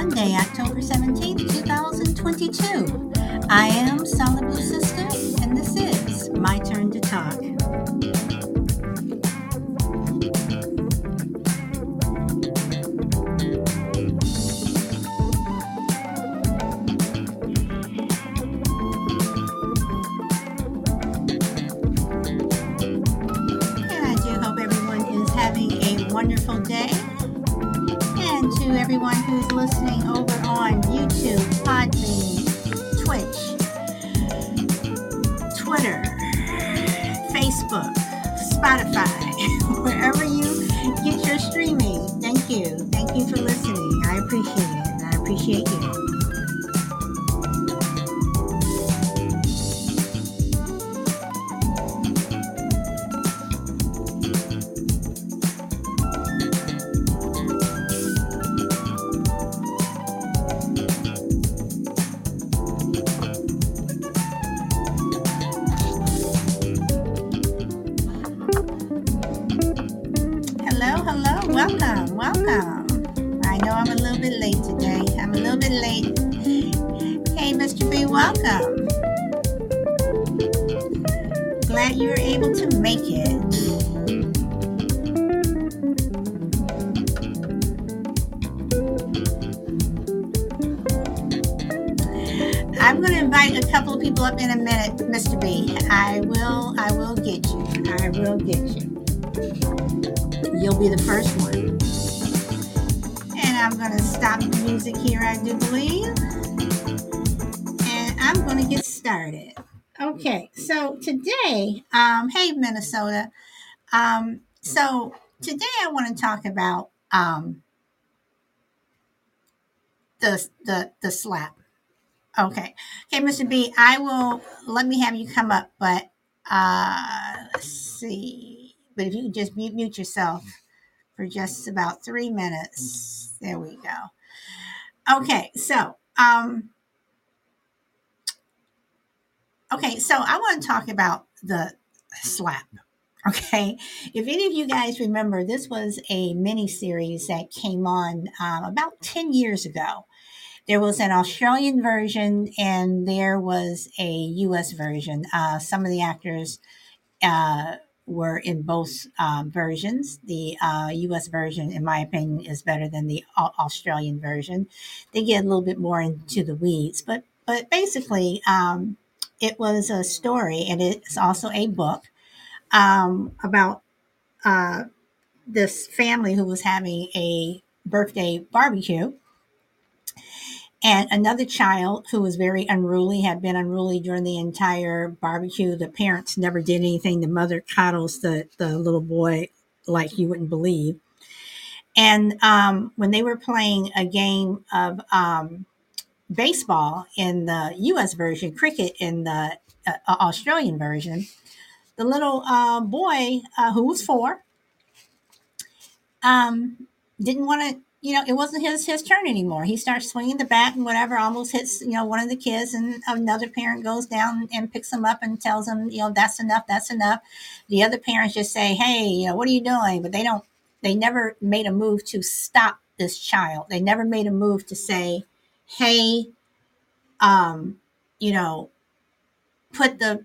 Monday, October 17th, 2022. I am Solid Blue Sister, and this is My Turn to Talk. And I everyone who's listening over on YouTube, Podbean, Twitch, Twitter, Facebook, Spotify, Okay, so today, um, hey, Minnesota. Um, so today I want to talk about um, the, the, the slap. Okay. Okay, Mr. B, I will let me have you come up, but uh let's see. But if you could just mute, mute yourself for just about three minutes. There we go. Okay, so um okay, so I want to talk about the slap. Okay, if any of you guys remember, this was a mini series that came on um, about 10 years ago. There was an Australian version and there was a US version. Uh, some of the actors uh, were in both um, versions. The uh, US version, in my opinion, is better than the Australian version. They get a little bit more into the weeds, but but basically, um, it was a story, and it's also a book um, about uh, this family who was having a birthday barbecue. And another child who was very unruly had been unruly during the entire barbecue. The parents never did anything. The mother coddles the, the little boy like you wouldn't believe. And um, when they were playing a game of um, baseball in the us version cricket in the uh, australian version the little uh, boy uh, who was four um, didn't want to you know, it wasn't his his turn anymore. He starts swinging the bat and whatever, almost hits you know one of the kids, and another parent goes down and picks him up and tells him, you know, that's enough, that's enough. The other parents just say, hey, you know, what are you doing? But they don't. They never made a move to stop this child. They never made a move to say, hey, um, you know, put the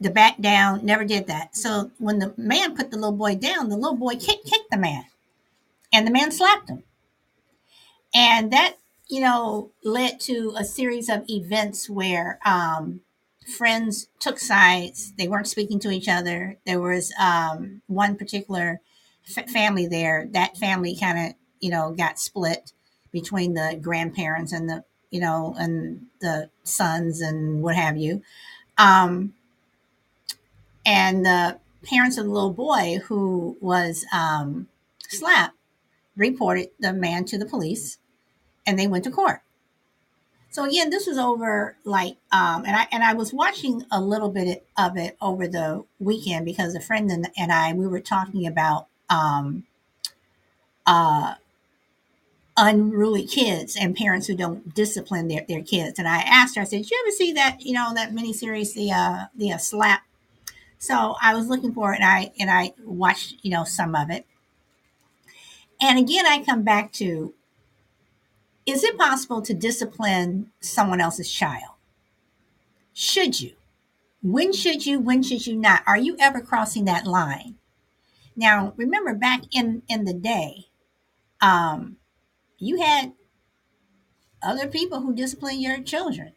the back down. Never did that. So when the man put the little boy down, the little boy kicked kicked the man and the man slapped him. And that, you know, led to a series of events where um, friends took sides. They weren't speaking to each other. There was um, one particular f- family there. That family kind of, you know, got split between the grandparents and the, you know, and the sons and what have you. Um, and the parents of the little boy who was um, slapped reported the man to the police and they went to court. So again, this was over like, um, and I and I was watching a little bit of it over the weekend because a friend and, and I we were talking about um, uh, unruly kids and parents who don't discipline their, their kids. And I asked her, I said, "Did you ever see that you know that miniseries, the uh, the uh, slap?" So I was looking for it, and I and I watched you know some of it. And again, I come back to Is it possible to discipline someone else's child? Should you? When should you? When should you not? Are you ever crossing that line? Now, remember back in in the day, um, you had other people who discipline your children.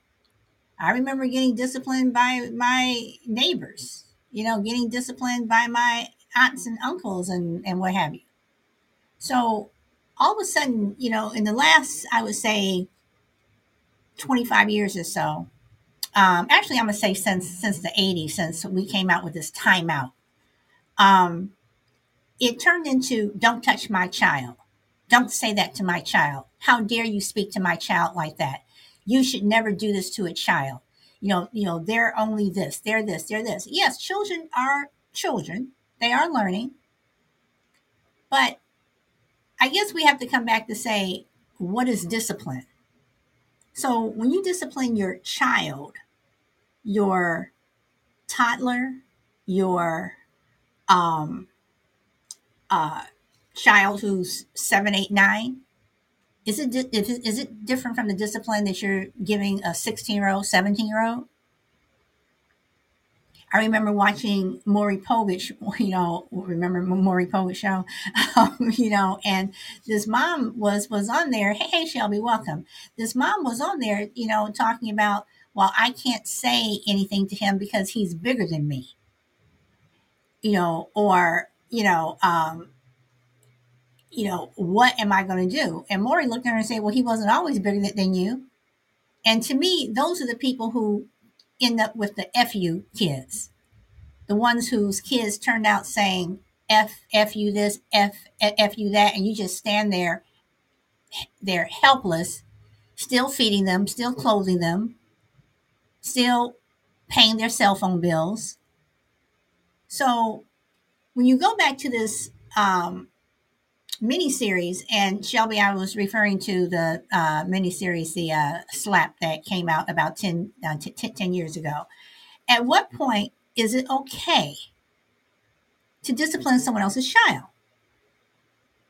I remember getting disciplined by my neighbors, you know, getting disciplined by my aunts and uncles and, and what have you. So all of a sudden, you know, in the last, I would say, 25 years or so, um, actually, I'm gonna say since since the 80s, since we came out with this timeout, um, it turned into "Don't touch my child." Don't say that to my child. How dare you speak to my child like that? You should never do this to a child. You know, you know, they're only this, they're this, they're this. Yes, children are children. They are learning. But I guess we have to come back to say, what is discipline? So when you discipline your child, your toddler, your um, uh, child who's seven, eight, nine, is it is it different from the discipline that you're giving a 16 year old, 17 year old? I remember watching Maury Povich, you know, remember Maury Povich show, um, you know, and this mom was was on there. Hey, hey, Shelby, welcome. This mom was on there, you know, talking about, well, I can't say anything to him because he's bigger than me, you know, or you know, um, you know, what am I going to do? And Maury looked at her and said, well, he wasn't always bigger than you. And to me, those are the people who end up with the FU kids, the ones whose kids turned out saying F, F you this, F, F you that, and you just stand there, they're helpless, still feeding them, still clothing them, still paying their cell phone bills. So when you go back to this um, miniseries, and Shelby, I was referring to the uh, miniseries, the uh, Slap that came out about 10, uh, t- 10 years ago. At what point is it okay to discipline someone else's child?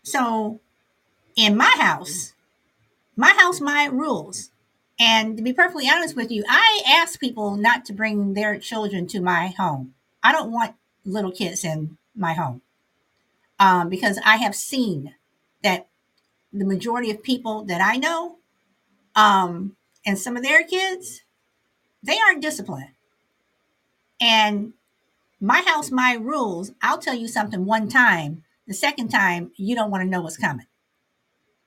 So, in my house, my house, my rules. And to be perfectly honest with you, I ask people not to bring their children to my home. I don't want little kids in my home um, because I have seen that the majority of people that I know um, and some of their kids, they aren't disciplined. And my house, my rules, I'll tell you something one time. The second time, you don't want to know what's coming.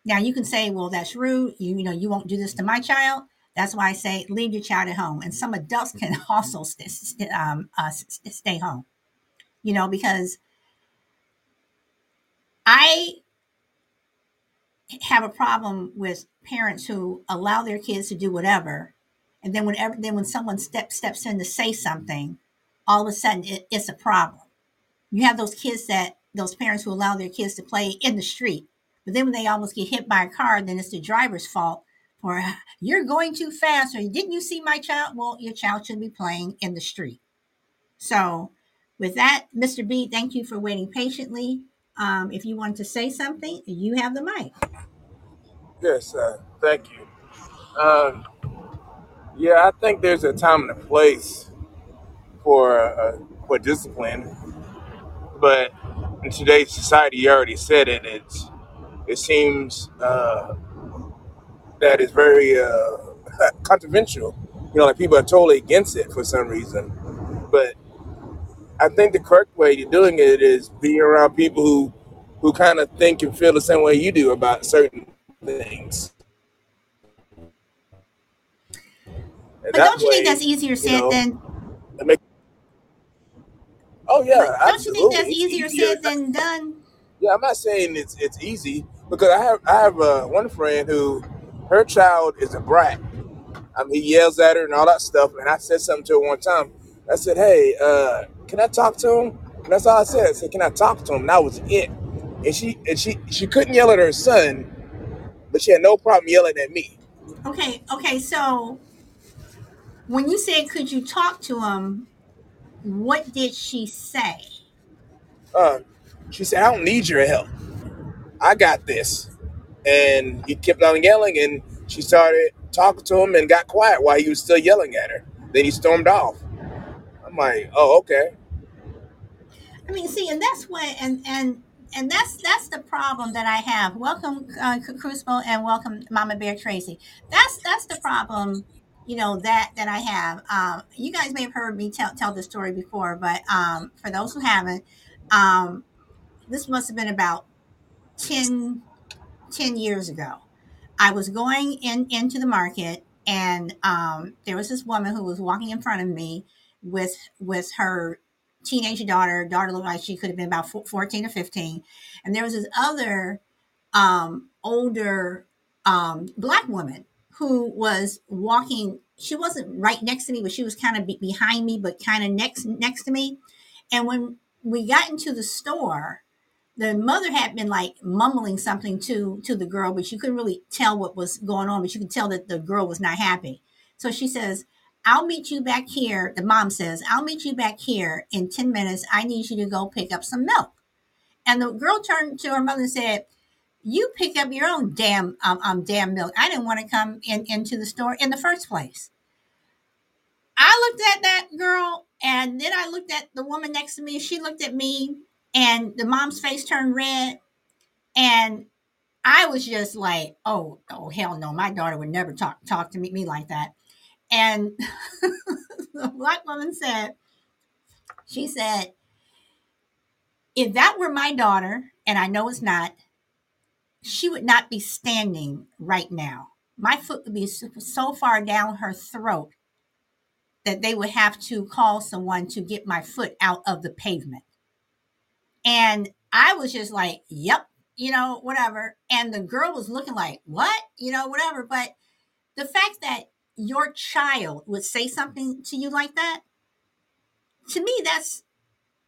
Now you can say, well, that's rude. You, you know, you won't do this to my child. That's why I say leave your child at home. And some adults can also st- st- um, uh, st- stay home, you know, because I have a problem with parents who allow their kids to do whatever, and then whenever then when someone step, steps in to say something, all of a sudden it, it's a problem. You have those kids that those parents who allow their kids to play in the street, but then when they almost get hit by a car, then it's the driver's fault for you're going too fast or didn't you see my child? Well, your child should be playing in the street. So, with that, Mr. B, thank you for waiting patiently. Um, if you want to say something, you have the mic. Yes, uh, thank you. Um, yeah, I think there's a time and a place for uh, for discipline, but in today's society, you already said it. It's it seems uh, that it's very uh, controversial. You know, like people are totally against it for some reason. But I think the correct way to doing it is being around people who who kind of think and feel the same way you do about certain things. And But don't you think that's way, easier you said know, than? make, oh yeah, But don't you think that's easier easier. said than done? Yeah, I'm not saying it's it's easy because I have I have uh, one friend who her child is a brat. I mean, he yells at her and all that stuff. And I said something to her one time. I said, "Hey, uh, can I talk to him?" And that's all I said. I said, "Can I talk to him?" And that was it. And she and she she couldn't yell at her son, but she had no problem yelling at me. Okay, okay. So when you said, "Could you talk to him?" What did she say? Uh, she said, "I don't need your help. I got this." and he kept on yelling, and she started talking to him and got quiet while he was still yelling at her. Then he stormed off. I'm like, oh, okay. I mean, see, and that's what, and and and that's that's the problem that I have. Welcome, uh, Crucible, and welcome, Mama Bear Tracy. That's that's the problem, you know that that I have. Um, you guys may have heard me tell tell this story before, but um, for those who haven't, um, this must have been about 10, 10 years ago. I was going in into the market, and um, there was this woman who was walking in front of me with with her teenage daughter. Daughter looked like she could have been about 14 or 15. And there was this other um, older um, black woman who was walking. She wasn't right next to me, but she was kind of be- behind me, but kind of next next to me. And when we got into the store, the mother had been like mumbling something to to the girl, but you couldn't really tell what was going on. But you could tell that the girl was not happy. So she says, I'll meet you back here. The mom says, I'll meet you back here in 10 minutes. I need you to go pick up some milk. And the girl turned to her mother and said, You pick up your own damn um, um damn milk. I didn't want to come in into the store in the first place. I looked at that girl and then I looked at the woman next to me. She looked at me and the mom's face turned red. And I was just like, oh, oh hell no, my daughter would never talk talk to me, me like that. And the black woman said, she said, if that were my daughter, and I know it's not, she would not be standing right now. My foot would be so far down her throat that they would have to call someone to get my foot out of the pavement. And I was just like, yep, you know, whatever. And the girl was looking like, what? You know, whatever. But the fact that your child would say something to you like that, to me, that's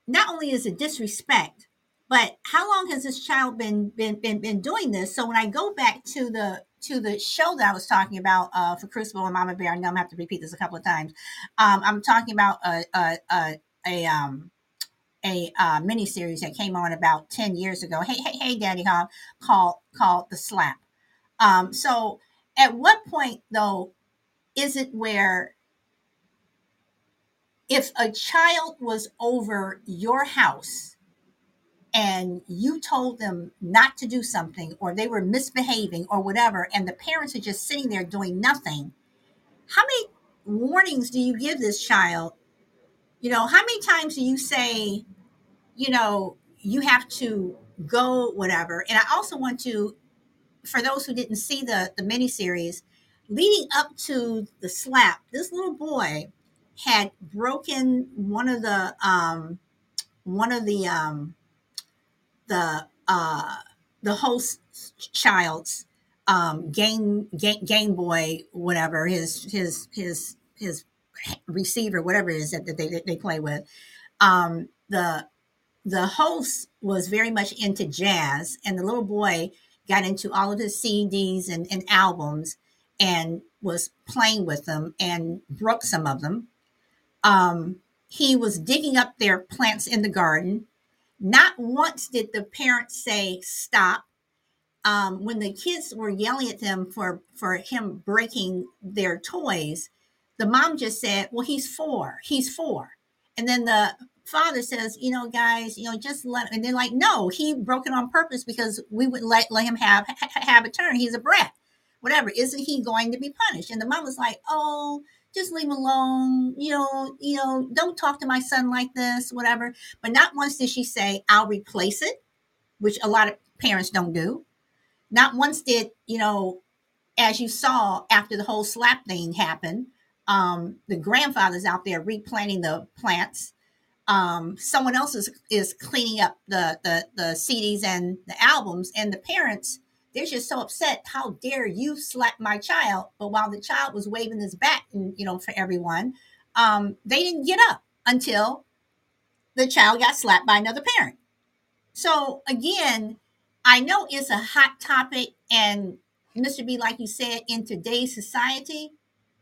not only is it disrespect, but how long has this child been been been, been doing this? So when I go back to the to the show that I was talking about uh, for Crucible and Mama Bear, I know I'm gonna have to repeat this a couple of times. Um, I'm talking about a a, a, a um a uh, mini series that came on about 10 years ago. Hey, hey, hey, Daddy Hom, called called The Slap. Um, so at what point though is it where if a child was over your house and you told them not to do something or they were misbehaving or whatever and the parents are just sitting there doing nothing how many warnings do you give this child? You know how many times do you say you know you have to go whatever? And i also want to for those who didn't see the the miniseries leading up to the slap, this little boy had broken one of the um, one of the um, the uh, the host child's um, game, game Game Boy, whatever his his his his receiver, whatever it is that they they play with. Um, the the host was very much into jazz, and the little boy got into all of his CDs and, and albums and was playing with them and broke some of them. Um, he was digging up their plants in the garden. Not once did the parents say stop. Um, when the kids were yelling at them for for him breaking their toys, the mom just said, "Well, he's four. He's four. And then the father says, "You know, guys, you know, just let." And they're like, "No, he broke it on purpose because we would let let him have have a turn. He's a brat." Whatever. Isn't he going to be punished? And the mom was like, oh, just leave him alone. You know, you know, don't talk to my son like this, whatever. But not once did she say, I'll replace it, which a lot of parents don't do. Not once did, you know, as you saw after the whole slap thing happened, um, the grandfather's out there replanting the plants. Um, someone else is, is cleaning up the, the, the CDs and the albums, and the parents they're just so upset. How dare you slap my child? But while the child was waving his bat, and you know, for everyone, um, they didn't get up until the child got slapped by another parent. So again, I know it's a hot topic, and Mr. B, like you said, in today's society,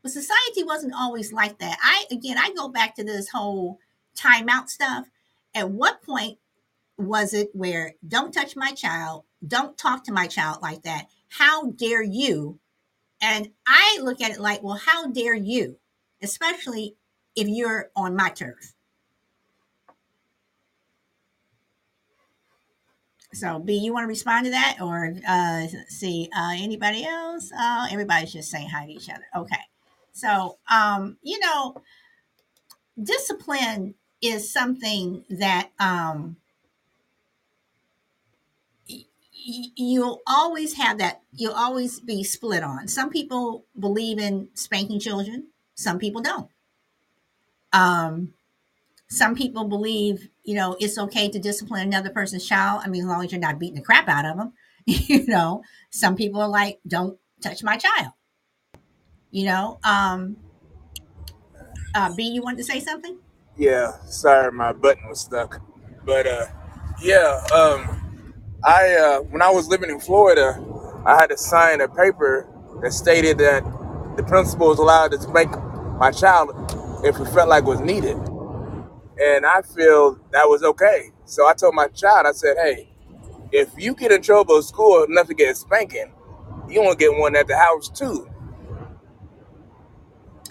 but society wasn't always like that. I again, I go back to this whole timeout stuff. At what point was it where don't touch my child, don't talk to my child like that. how dare you? And I look at it like, well, how dare you? Especially if you're on my turf. So, B, you want to respond to that, or uh, see uh, anybody else? Uh, everybody's just saying hi to each other. Okay. So, um, you know, discipline is something that um, you'll always have that. You'll always be split on. Some people believe in spanking children. Some people don't. Um, some people believe, you know, it's okay to discipline another person's child. I mean, as long as you're not beating the crap out of them. you know, some people are like, don't touch my child. You know, um, uh, B, you wanted to say something? Yeah, sorry, my button was stuck. But uh, yeah, um, I uh, when I was living in Florida, I had to sign a paper that stated that the principal was allowed to spank my child if it felt like it was needed, and I feel that was okay. So I told my child, I said, "Hey, if you get in trouble at school enough to get a spanking, you want to get one at the house too."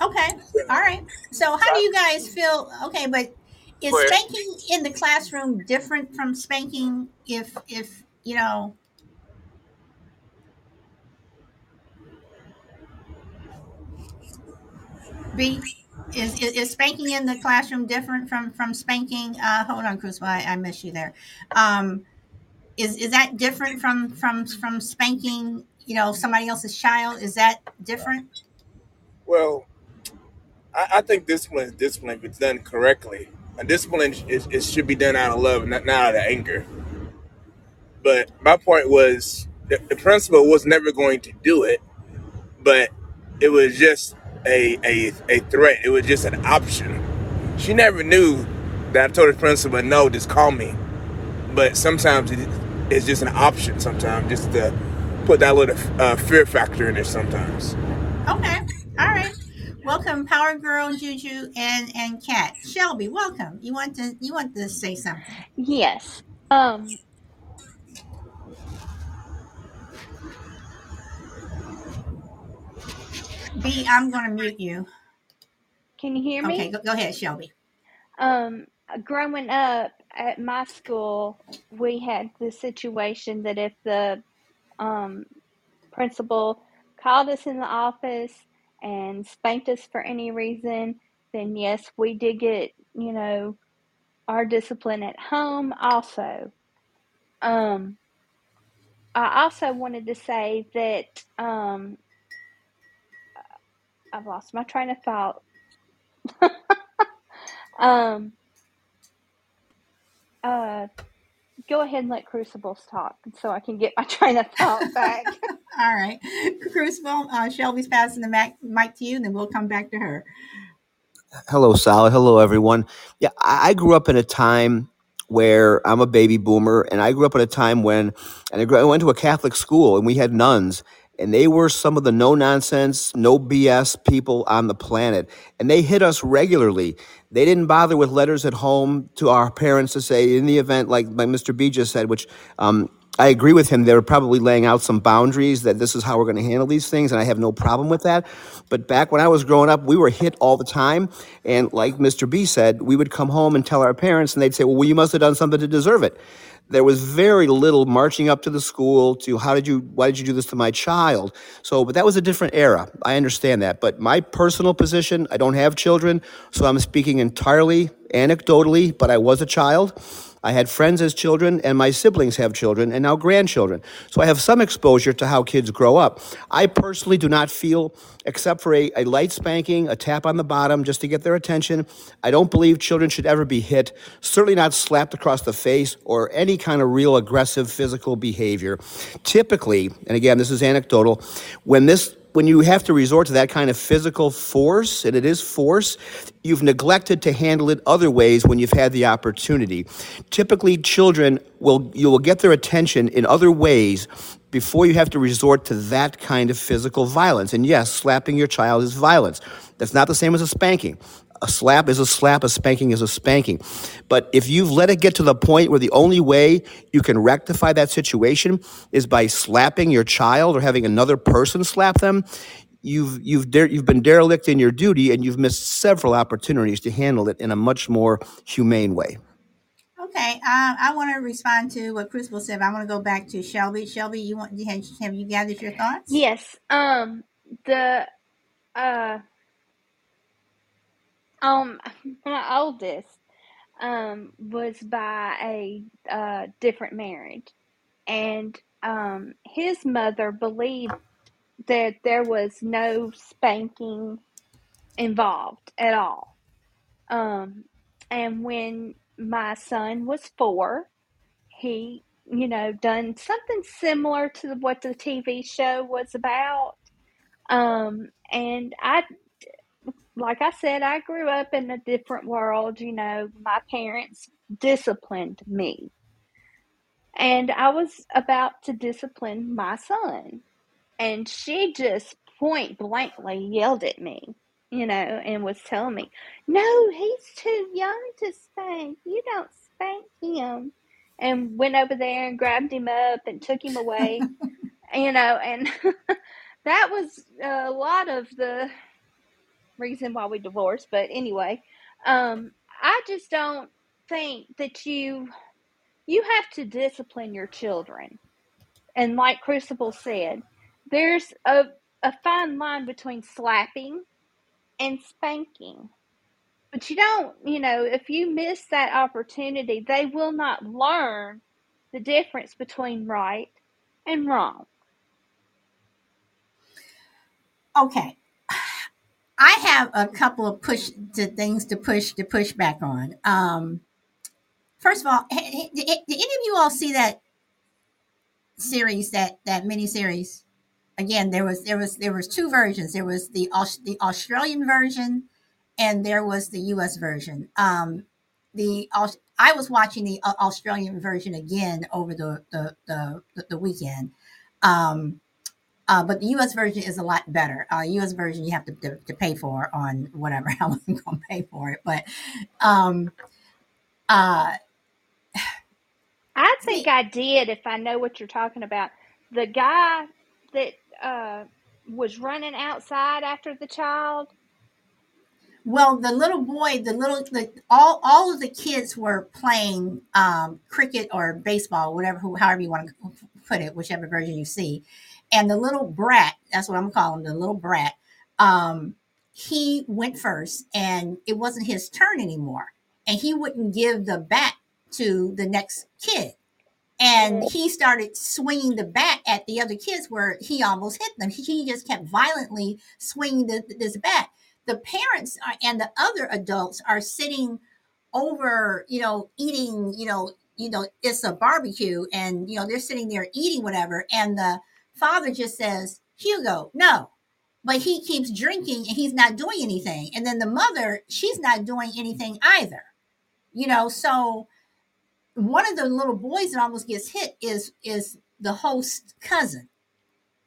Okay. All right. So, how do you guys feel? Okay, but is spanking in the classroom different from spanking if, if, you know, B, is, is, is spanking in the classroom different from, from spanking? Uh, hold on, Crucible, I, I missed you there. Um, is, is that different from, from, from spanking, you know, somebody else's child? Is that different? Well, I, I think discipline is discipline if it's done correctly. And discipline is, it should be done out of love, not, not out of anger. But my point was the, the principal was never going to do it, but it was just a, a a threat. It was just an option. She never knew that I told the principal, no, just call me. But sometimes it, it's just an option. Sometimes just to put that little uh, fear factor in there. Sometimes. Okay. All right. Welcome, Power Girl, Juju, and and Kat. Shelby, welcome. You want to you want to say something? Yes. Um, B, I'm going to mute you. can you hear Okay, me? go, go ahead, Shelby. Um, growing up at my school, we had the situation that if the um, principal called us in the office and spanked us for any reason, then yes, we did get, you know, our discipline at home also. Um, I also wanted to say that um, I've lost my train of thought. Um, uh, go ahead and let Crucibles talk so I can get my train of thought back. All right, Crucible. Uh, Shelby's passing the mic, mic to you, and then we'll come back to her. Hello, Solid. Hello, everyone. Yeah, I I grew up in a time where I'm a baby boomer, and I grew up in a time when, and I, grew, I went to a Catholic school, and we had nuns, and they were some of the no nonsense, no BS people on the planet, and they hit us regularly. They didn't bother with letters at home to our parents to say, in the event, like, like Mr. B just said, which um, I agree with him. They were probably laying out some boundaries that this is how we're going to handle these things, and I have no problem with that. But back when I was growing up, we were hit all the time, and like Mr. B said, we would come home and tell our parents, and they'd say, "Well, you must have done something to deserve it." There was very little marching up to the school to how did you why did you do this to my child? So, but that was a different era. I understand that, but my personal position, I don't have children, so I'm speaking entirely anecdotally. But I was a child. I had friends as children, and my siblings have children, and now grandchildren. So I have some exposure to how kids grow up. I personally do not feel, except for a, a light spanking, a tap on the bottom just to get their attention, I don't believe children should ever be hit, certainly not slapped across the face or any kind of real aggressive physical behavior. Typically, and again, this is anecdotal, when this when you have to resort to that kind of physical force, and it is force, you've neglected to handle it other ways when you've had the opportunity. Typically, children will you will get their attention in other ways before you have to resort to that kind of physical violence. And yes, slapping your child is violence. That's not the same as a spanking. A slap is a slap, a spanking is a spanking. But if you've let it get to the point where the only way you can rectify that situation is by slapping your child or having another person slap them, you've you've dare, you've been derelict in your duty and you've missed several opportunities to handle it in a much more humane way. Okay, um, I want to respond to what Crucible said. I want to go back to Shelby. Shelby, you want have, have you gathered your thoughts? Yes. Um. The uh. Um. My oldest um was by a uh different marriage, and um his mother believed that there was no spanking involved at all. Um. And when my son was four, he, you know, done something similar to what the TV show was about. Um, and I, like I said, I grew up in a different world. You know, my parents disciplined me. And I was about to discipline my son. And she just point blankly yelled at me you know, and was telling me, no, he's too young to spank. You don't spank him. And went over there and grabbed him up and took him away, you know, and that was a lot of the reason why we divorced. But anyway, um, I just don't think that you you have to discipline your children. And like Crucible said, there's a a fine line between slapping and spanking. But you don't, you know, if you miss that opportunity, they will not learn the difference between right and wrong. Okay. I have a couple of push to things to push to push back on. Um, first of all, did any of you all see that series that that mini series? again there was there was there was two versions there was the the australian version and there was the us version um the i was watching the uh, australian version again over the the the, the weekend um uh, but the U.S. version is a lot better. Uh, U.S. version you have to, to, to pay for on whatever how long you're gonna pay for it. But um, uh, I think the, I did. If I know what you're talking about, the guy that uh, was running outside after the child? Well, the little boy, the little, the, all all of the kids were playing um, cricket or baseball, whatever, however you want to put it, whichever version you see. And the little brat, that's what I'm calling the little brat. Um, he went first, and it wasn't his turn anymore, and he wouldn't give the bat to the next kid and he started swinging the bat at the other kids where he almost hit them. He just kept violently swinging the, this bat. The parents are, and the other adults are sitting over, you know, eating, you know, you know, it's a barbecue, and you know they're sitting there eating whatever, and the father just says, Hugo, no. But he keeps drinking and he's not doing anything. And then the mother, she's not doing anything either. You know, so one of the little boys that almost gets hit is is the host cousin.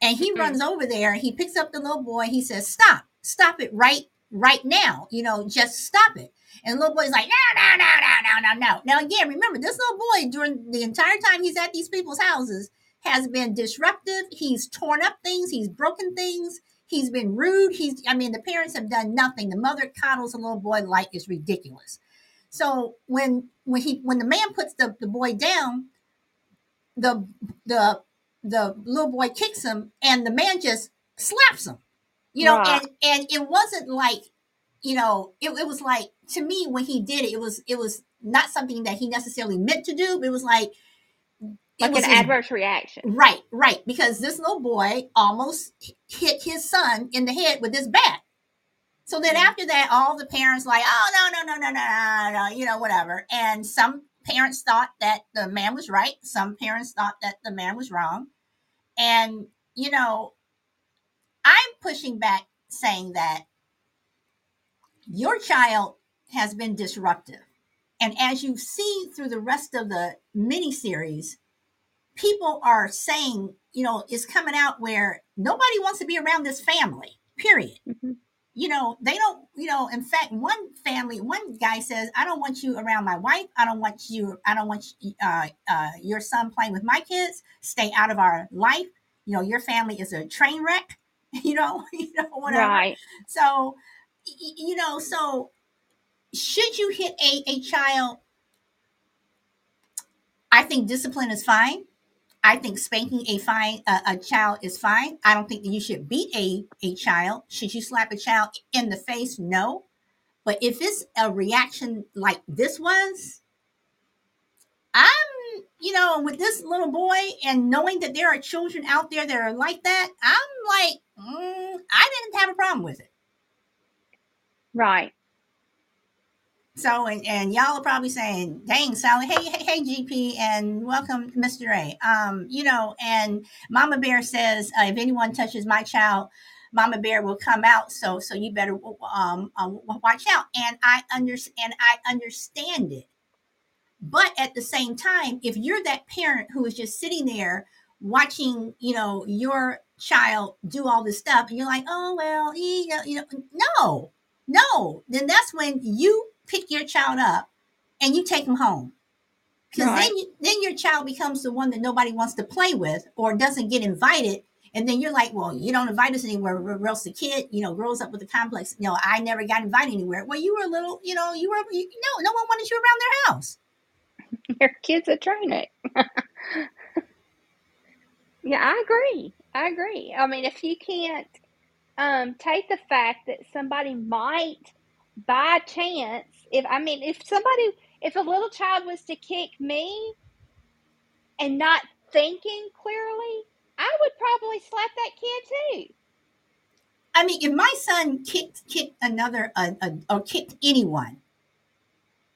And he mm-hmm. runs over there and he picks up the little boy. He says, Stop, stop it right, right now. You know, just stop it. And the little boy's like, No, no, no, no, no, no, no. Now, again, remember, this little boy during the entire time he's at these people's houses, has been disruptive. He's torn up things. He's broken things. He's been rude. He's i mean the parents have done nothing. The mother coddles the little boy like it's ridiculous. So when when he when the man puts the, the boy down, the the the little boy kicks him and the man just slaps him. You know, and and it wasn't like, you know, it, it was like to me when he did it, it was it was not something that he necessarily meant to do. It was like like an his, adverse reaction. Right, right. Because this little boy almost hit his son in the head with his bat. So then mm. after that, all the parents like, oh no, no, no, no, no, no, no, you know, whatever. And some parents thought that the man was right. Some parents thought that the man was wrong. And, you know, I'm pushing back saying that your child has been disruptive. And as you see through the rest of the miniseries, people are saying, you know, it's coming out where nobody wants to be around this family, period. Mm-hmm you know, they don't, you know, in fact, one family, one guy says, I don't want you around my wife. I don't want you, I don't want uh, uh, your son playing with my kids. Stay out of our life. You know, your family is a train wreck, you know, you know, whatever. Right. So, you know, so should you hit a, a child? I think discipline is fine. I think spanking a fine a, a, child is fine. I don't think that you should beat a a child. Should you slap a child in the face? No. But if it's a reaction like this was, I'm you know with this little boy and knowing that there are children out there that are like that, I'm like mm, I didn't have a problem with it. Right. So and, and y'all are probably saying, "Dang, Sally, hey, hey, hey, GP, and welcome, Mr. A." Um, you know, and Mama Bear says, uh, "If anyone touches my child, Mama Bear will come out. So, so you better um, um watch out." And I understand, I understand it, but at the same time, if you're that parent who is just sitting there watching, you know, your child do all this stuff, and you're like, "Oh well, he, you know, no." No, then that's when you pick your child up and you take them home. Because right. then, you, then your child becomes the one that nobody wants to play with or doesn't get invited. And then you're like, well, you don't invite us anywhere, or else the kid, you know, grows up with a complex. Know, I never got invited anywhere. Well, you were a little, you know, you were, you, no, no one wanted you around their house. Your kid's are trying it. yeah, I agree. I agree. I mean, if you can't um, take the fact that somebody might by chance if I mean if somebody if a little child was to kick me and not thinking clearly, I would probably slap that kid too. I mean, if my son kicked kicked another uh, uh, or kicked anyone,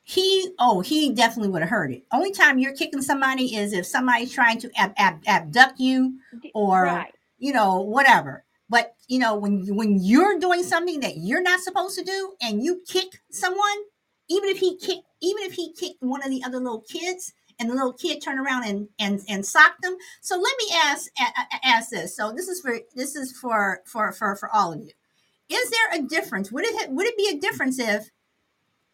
he oh he definitely would have heard it. Only time you're kicking somebody is if somebody's trying to ab- ab- abduct you or right. you know whatever. But you know, when when you're doing something that you're not supposed to do, and you kick someone, even if he kicked, even if he kicked one of the other little kids, and the little kid turned around and and and socked them. So let me ask ask this. So this is for this is for for for for all of you. Is there a difference? Would it would it be a difference if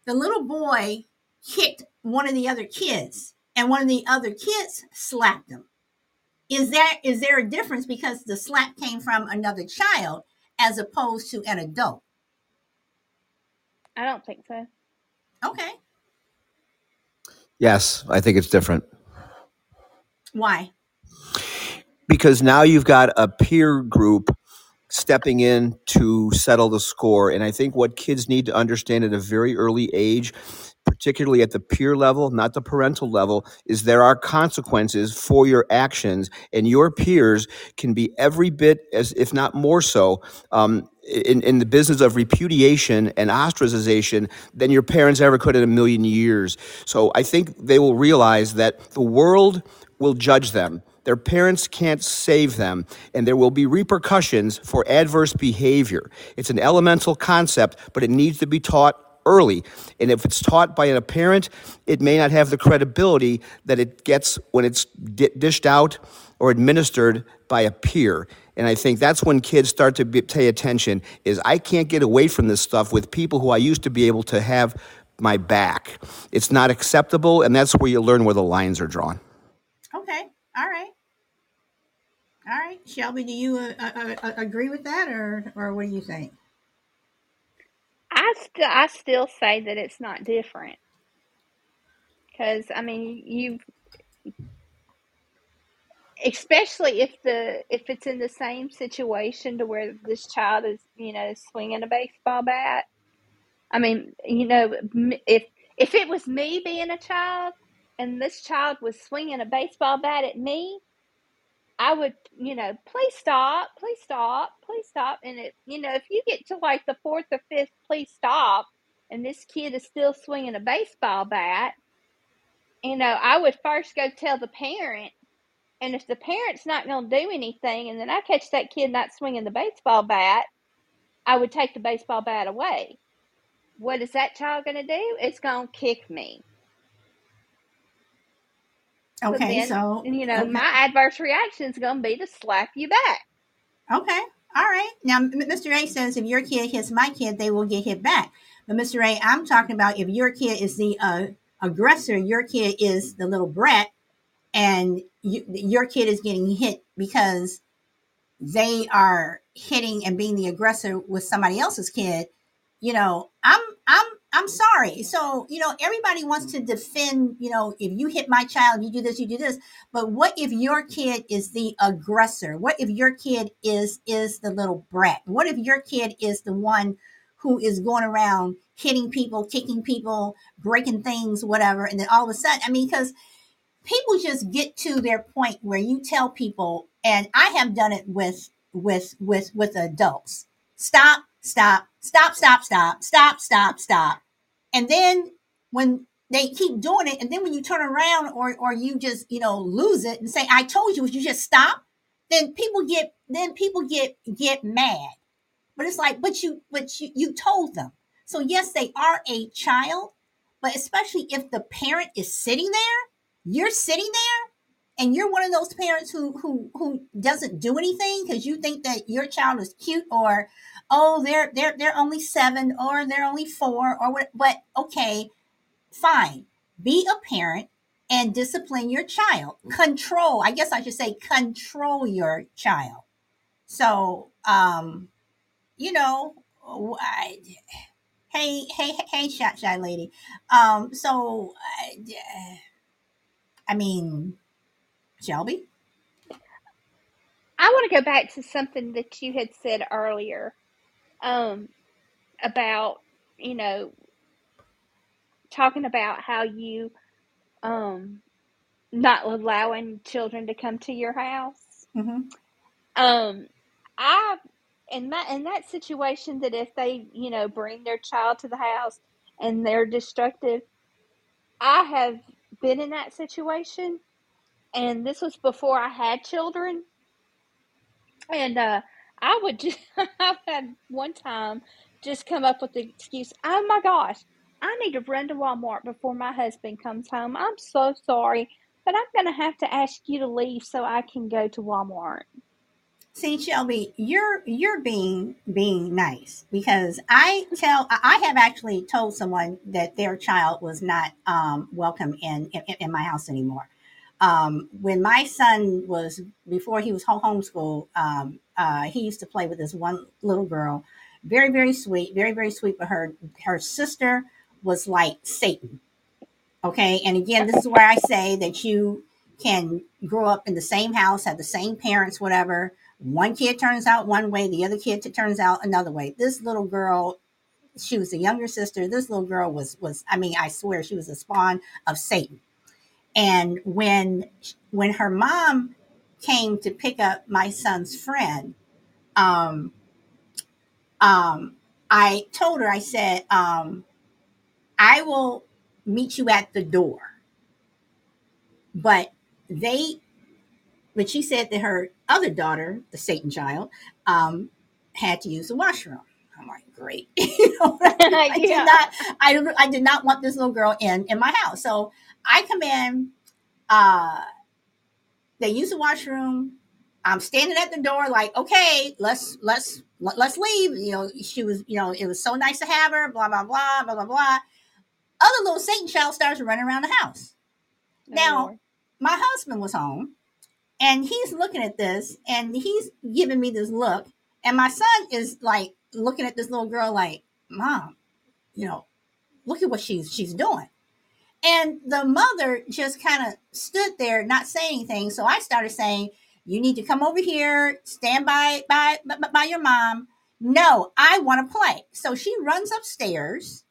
the little boy kicked one of the other kids and one of the other kids slapped him? Is there is there a difference because the slap came from another child as opposed to an adult? I don't think so. Okay. Yes, I think it's different. Why? Because now you've got a peer group stepping in to settle the score. And I think what kids need to understand at a very early age particularly at the peer level, not the parental level, is there are consequences for your actions, and your peers can be every bit as, if not more so, um, in, in the business of repudiation and ostracization than your parents ever could in a million years. So I think they will realize that the world will judge them. Their parents can't save them, and there will be repercussions for adverse behavior. It's an elemental concept, but it needs to be taught early. And if it's taught by a parent, it may not have the credibility that it gets when it's dished out or administered by a peer. And I think that's when kids start to be, pay attention is I can't get away from this stuff with people who I used to be able to have my back. It's not acceptable, and that's where you learn where the lines are drawn. Okay. All right. All right, Shelby, do you uh, uh, uh, agree with that, or or what do you think? I still I still say that it's not different because I mean you especially if the if it's in the same situation to where this child is you know swinging a baseball bat. I mean you know if if it was me being a child and this child was swinging a baseball bat at me, I would, you know, please stop, please stop, please stop. And it, you know, if you get to like the fourth or fifth, please stop, and this kid is still swinging a baseball bat, you know, I would first go tell the parent. And if the parent's not going to do anything, and then I catch that kid not swinging the baseball bat, I would take the baseball bat away. What is that child going to do? It's going to kick me. Okay, then, so you know okay. my adverse reaction is going to be to slap you back. Okay, All right. Now, Mr. A says if your kid hits my kid, they will get hit back. But Mr. A, I'm talking about if your kid is the uh, aggressor, your kid is the little brat, and you, your kid is getting hit because they are hitting and being the aggressor with somebody else's kid. You know, I'm I'm I'm sorry. So, you know, everybody wants to defend, you know, if you hit my child, you do this, you do this. But what if your kid is the aggressor? What if your kid is is the little brat? What if your kid is the one who is going around hitting people, kicking people, breaking things, whatever, and then all of a sudden, I mean, because people just get to their point where you tell people, and I have done it with with with with adults. Stop, stop, stop, stop, stop, stop, stop, stop. And then when they keep doing it, and then when you turn around or or you just you know lose it and say, "I told you," you just stop? Then people get then people get get mad. But it's like, but you but you you told them. So yes, they are a child, but especially if the parent is sitting there, you're sitting there and you're one of those parents who who who doesn't do anything because you think that your child is cute or oh they're they're they're only seven or they're only four or what but okay fine. Be a parent and discipline your child. Control i guess i should say control your child. So um you know I, hey hey hey shy, shy lady. Um so I, I mean shelby? I want to go back to something that you had said earlier um, about, you know, talking about how you um, not allowing children to come to your house. mm-hmm. Um, I in that in that situation that if they you know bring their child to the house and they're destructive, I have been in that situation, and this was before I had children, and uh, I would just I've had one time just come up with the excuse, oh my gosh, I need to run to Walmart before my husband comes home. I'm so sorry, but I'm going to have to ask you to leave so I can go to Walmart. See, Shelby, you're you're being being nice because I tell I have actually told someone that their child was not um, welcome in, in in my house anymore. Um, when my son was before he was home homeschooled, um, uh, he used to play with this one little girl, very very sweet, very very sweet. But her her sister was like Satan. Okay, and again, this is where I say that you can grow up in the same house, have the same parents, whatever one kid turns out one way, the other kid turns out another way. This little girl, she was the younger sister. This little girl was was I mean, I swear she was a spawn of Satan. And when when her mom came to pick up my son's friend, um, um, I told her, I said, um, I will meet you at the door. But they but she said that her other daughter, the Satan child, um, had to use the washroom. I'm like, great. you know, I, yeah. did not, I, I did not want this little girl in in my house. So I come in. Uh, they use the washroom. I'm standing at the door, like, okay, let's let's let's leave. You know, she was, you know, it was so nice to have her. Blah blah blah blah blah blah. Other little Satan child starts running around the house. Oh, now, Lord. my husband was home and he's looking at this and he's giving me this look. And my son is like looking at this little girl like, Mom, you know, look at what she's she's doing. And the mother just kind of stood there, not saying anything. So I started saying, "You need to come over here, stand by by by your mom." No, I want to play. So she runs upstairs,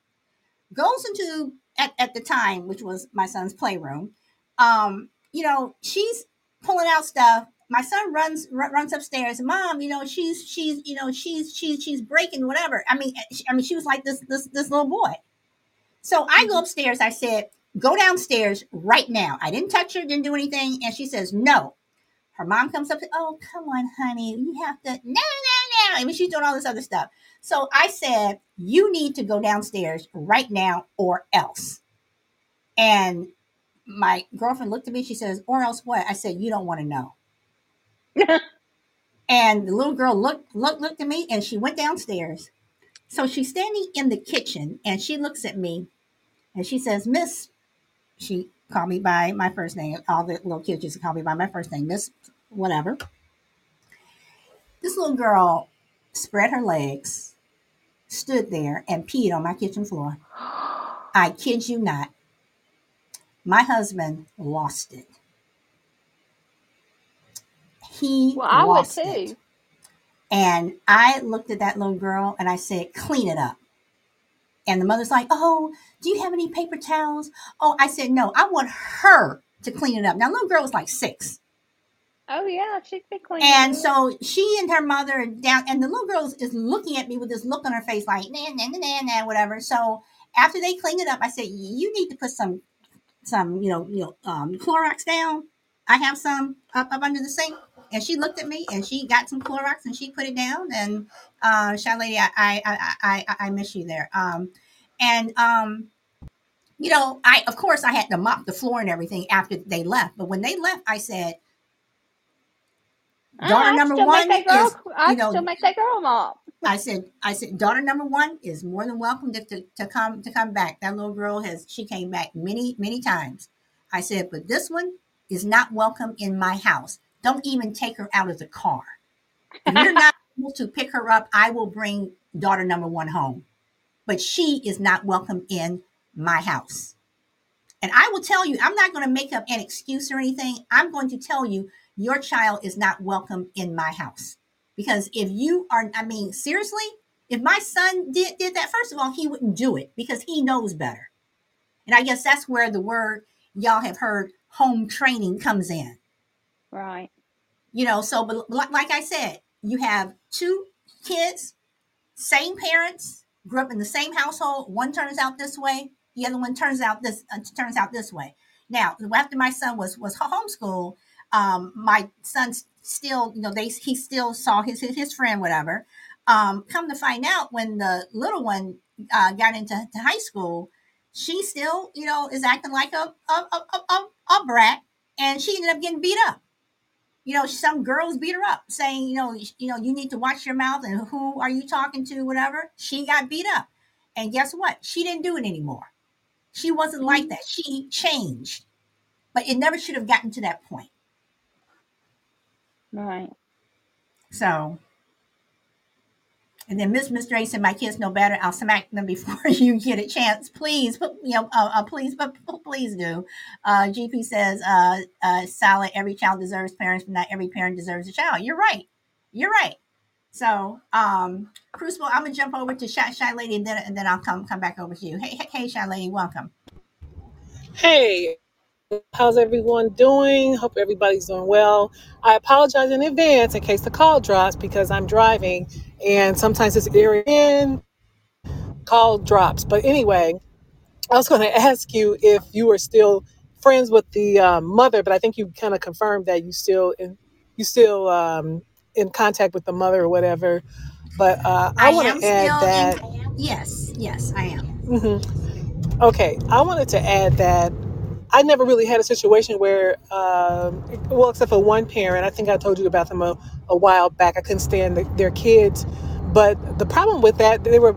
goes into at, at the time, which was my son's playroom. Um, you know, she's pulling out stuff. My son runs r- runs upstairs. Mom, you know she's she's you know she's she's she's breaking whatever. I mean I mean she was like this this this little boy. So I go mm-hmm. upstairs. I said, "Go downstairs right now." I didn't touch her, didn't do anything, and she says, "No." Her mom comes up. Oh, come on, honey. You have to. No, no, no. I mean, she's doing all this other stuff. So I said, "You need to go downstairs right now, or else." And my girlfriend looked at me. She says, "Or else what?" I said, "You don't want to know." And the little girl looked looked looked at me and she went downstairs. So she's standing in the kitchen and she looks at me and she says, Miss, she called me by my first name. All the little kids used to call me by my first name, Miss whatever. This little girl spread her legs, stood there, and peed on my kitchen floor. I kid you not. My husband lost it. He Well, I would lost it. too. And I looked at that little girl and I said, clean it up. And the mother's like, oh, do you have any paper towels? Oh, I said, no, I want her to clean it up. Now, little girl was like six. Oh yeah, she'd be clean. And so she and her mother are down, and the little girl is looking at me with this look on her face, like, nah, nah, nah, nah, nah, whatever. So after they cleaned it up, I said, you need to put some, some, you know, you know, um, Clorox down. I have some up, up under the sink. And she looked at me and she got some Clorox and she put it down. And uh, Shy Lady, I, I, I, I, I miss you there. Um, and um, you know, I of course I had to mop the floor and everything after they left. But when they left, I said, Ah, daughter I'd number one girl. is, I'd you know, still make that girl mop. I said, I said, daughter number one is more than welcome to, to, to come to come back. That little girl has she came back many many times. I said, but this one is not welcome in my house. Don't even take her out of the car. If you're not able to pick her up, I will bring daughter number one home. But she is not welcome in my house. And I will tell you, I'm not going to make up an excuse or anything. I'm going to tell you, your child is not welcome in my house. Because if you are, I mean, seriously, if my son did, did that, first of all, he wouldn't do it because he knows better. And I guess that's where the word y'all have heard home training comes in. Right. You know, so, but like I said, you have two kids, same parents, grew up in the same household. One turns out this way, the other one turns out this uh, turns out this way. Now, after my son was was homeschooled, um, my son still, you know, they he still saw his his, his friend, whatever. Um, come to find out, when the little one uh, got into to high school, she still, you know, is acting like a, a, a, a a brat, and she ended up getting beat up you know, some girls beat her up, saying, you know, you know, you need to watch your mouth and who are you talking to, whatever. She got beat up, and guess what? She didn't do it anymore. She wasn't like mm-hmm. that. She changed, but it never should have gotten to that point. Right. So, and then Miss Mr. A said, "My kids know better. I'll smack them before you get a chance. Please, you know, uh, uh, please, but please do." Uh, GP says, uh, uh, "Solid. Every child deserves parents, but not every parent deserves a child." You're right. You're right. So, um, Crucible, I'm gonna jump over to Shy, Shy Lady, and then and then I'll come come back over to you. Hey, hey, hey Shy Lady, welcome. Hey, how's everyone doing? Hope everybody's doing well. I apologize in advance in case the call drops because I'm driving and sometimes it's area in call drops. But anyway, I was going to ask you if you were still friends with the um, mother, but I think you kind of confirmed that you still in, you still um, in contact with the mother or whatever. But uh, I, I want to add still that. in. Yes, yes, I am. mhm. Okay, I wanted to add that I never really had a situation where, um, well, except for one parent. I think I told you about them a, a while back. I couldn't stand the, their kids, but the problem with that, they were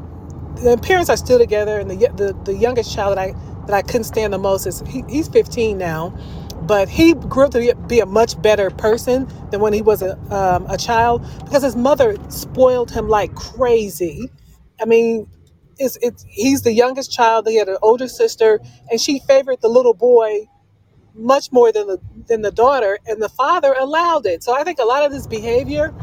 the parents are still together, and the the, the youngest child that I that I couldn't stand the most is he, he's 15 now, but he grew up to be, a much better person than when he was a um, a child because his mother spoiled him like crazy. I mean, it's it's he's the youngest child. He had an older sister, and she favored the little boy much more than the than the daughter, and the father allowed it. So I think a lot of this behavior,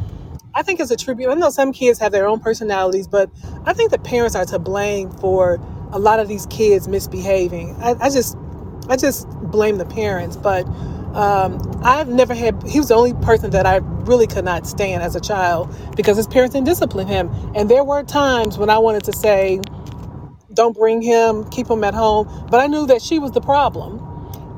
I think is a tribute. I know some kids have their own personalities, but I think the parents are to blame for a lot of these kids misbehaving. I, I just I just blame the parents, but. Um, I've never had. He was the only person that I really could not stand as a child because his parents didn't discipline him. And there were times when I wanted to say, don't bring him, keep him at home. But I knew that she was the problem.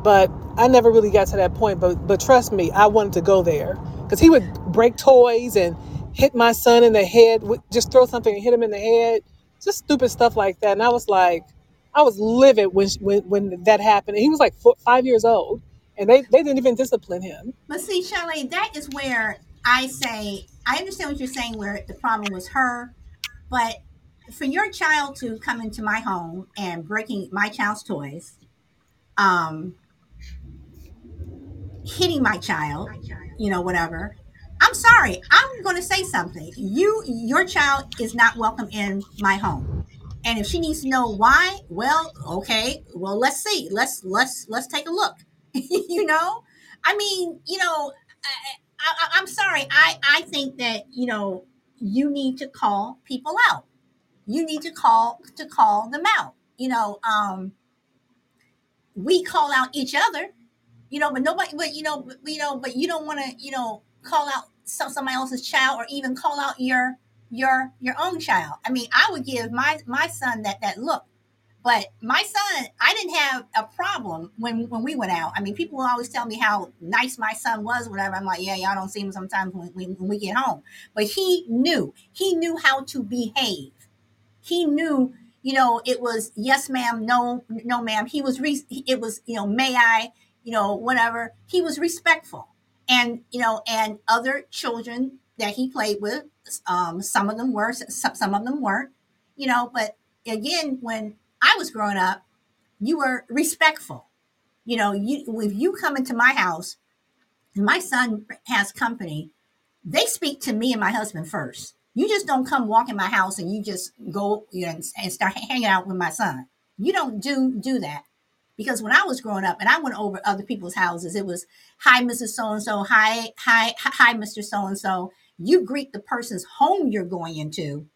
But I never really got to that point. But but trust me, I wanted to go there because he would break toys and hit my son in the head. Just throw something and hit him in the head. Just stupid stuff like that. And I was like, I was livid when when when that happened. And he was like four, five years old, and they they didn't even discipline him. But see, Shelley, that is where I say I understand what you're saying, where the problem was her, but for your child to come into my home and breaking my child's toys, um, hitting my child, you know, whatever. I'm sorry. I'm going to say something. You, your child is not welcome in my home. And if she needs to know why, well, okay, well, let's see. Let's let's let's take a look. you know, I mean, you know, I, I'm sorry. I I think that you know you need to call people out. You need to call to call them out. You know, um, we call out each other. You know, but nobody. But you know, but, you know, but you don't want to. You know, call out some somebody else's child or even call out your your your own child. I mean, I would give my my son that that look. But my son, I didn't have a problem when when we went out. I mean, people always tell me how nice my son was, whatever. I'm like, yeah, y'all don't see him sometimes when, when, when we get home. But he knew, he knew how to behave. He knew, you know, it was yes, ma'am, no, no, ma'am. He was, re- it was, you know, may I, you know, whatever. He was respectful, and you know, and other children that he played with, um, some of them were, some, some of them weren't, you know. But again, when I was growing up, you were respectful. You know, you if you come into my house and my son has company, they speak to me and my husband first. You just don't come walk in my house and you just go you know, and, and start hanging out with my son. You don't do do that because when I was growing up and I went over other people's houses, it was hi, Mrs. So and So, hi, hi, hi, Mr. So and So. You greet the person's home you're going into,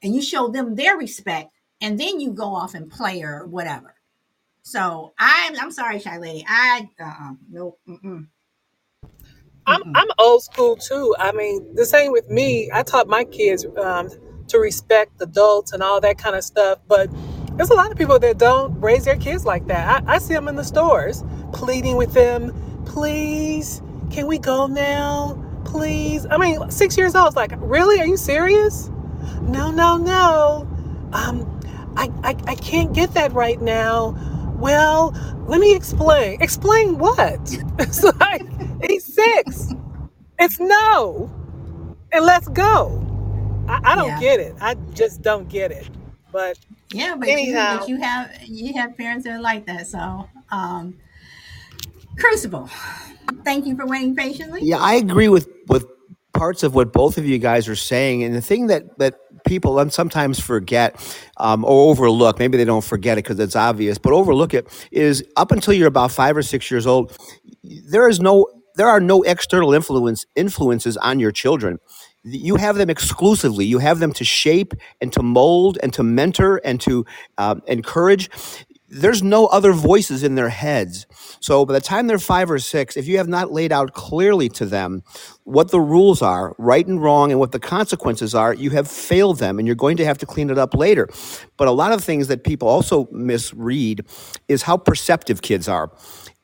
and you show them their respect, and then you go off and play or whatever. So I'm I'm sorry, shy lady. I uh no. Mm-mm, I'm. I'm old school too. I mean, the same with me. I taught my kids um, to respect adults and all that kind of stuff. But there's a lot of people that don't raise their kids like that. I, I see them in the stores pleading with them, please, can we go now? Please. I mean, six years old. It's like, really? Are you serious? No, no, no. Um, I, I, I can't get that right now. Well, let me explain. Explain what? It's like, he's six. It's no. And let's go. I, I don't Yeah, get it. I just don't get it. But yeah, but you but anyhow, you have you have parents that are like that. So um, crucible. Thank you for waiting patiently. Yeah, I agree with with parts of what both of you guys are saying, and the thing that that people sometimes forget um, or overlook, maybe they don't forget it because it's obvious, but overlook it is up until you're about five or six years old, there is no there are no external influence influences on your children. You have them exclusively. You have them to shape and to mold and to mentor and to um, encourage there's no other voices in their heads. So by the time they're five or six, if you have not laid out clearly to them what the rules are, right and wrong, and what the consequences are, you have failed them and you're going to have to clean it up later. But a lot of things that people also misread is how perceptive kids are.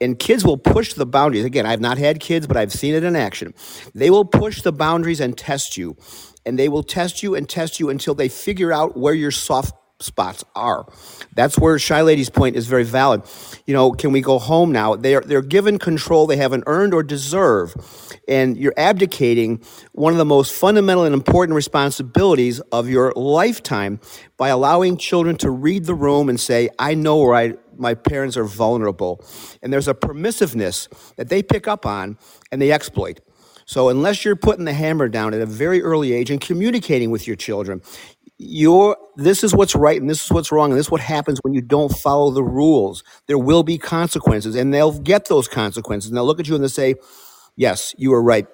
And kids will push the boundaries. Again, I've not had kids, but I've seen it in action. They will push the boundaries and test you. And they will test you and test you until they figure out where your soft spots are. That's where Shy Lady's point is very valid. You know, can we go home now? They're they're given control they haven't earned or deserve, and you're abdicating one of the most fundamental and important responsibilities of your lifetime by allowing children to read the room and say, "I know where I." My parents are vulnerable. And there's a permissiveness that they pick up on and they exploit. So, unless you're putting the hammer down at a very early age and communicating with your children, you're this is what's right and this is what's wrong and this is what happens when you don't follow the rules. There will be consequences and they'll get those consequences. And they'll look at you and they'll say yes you were right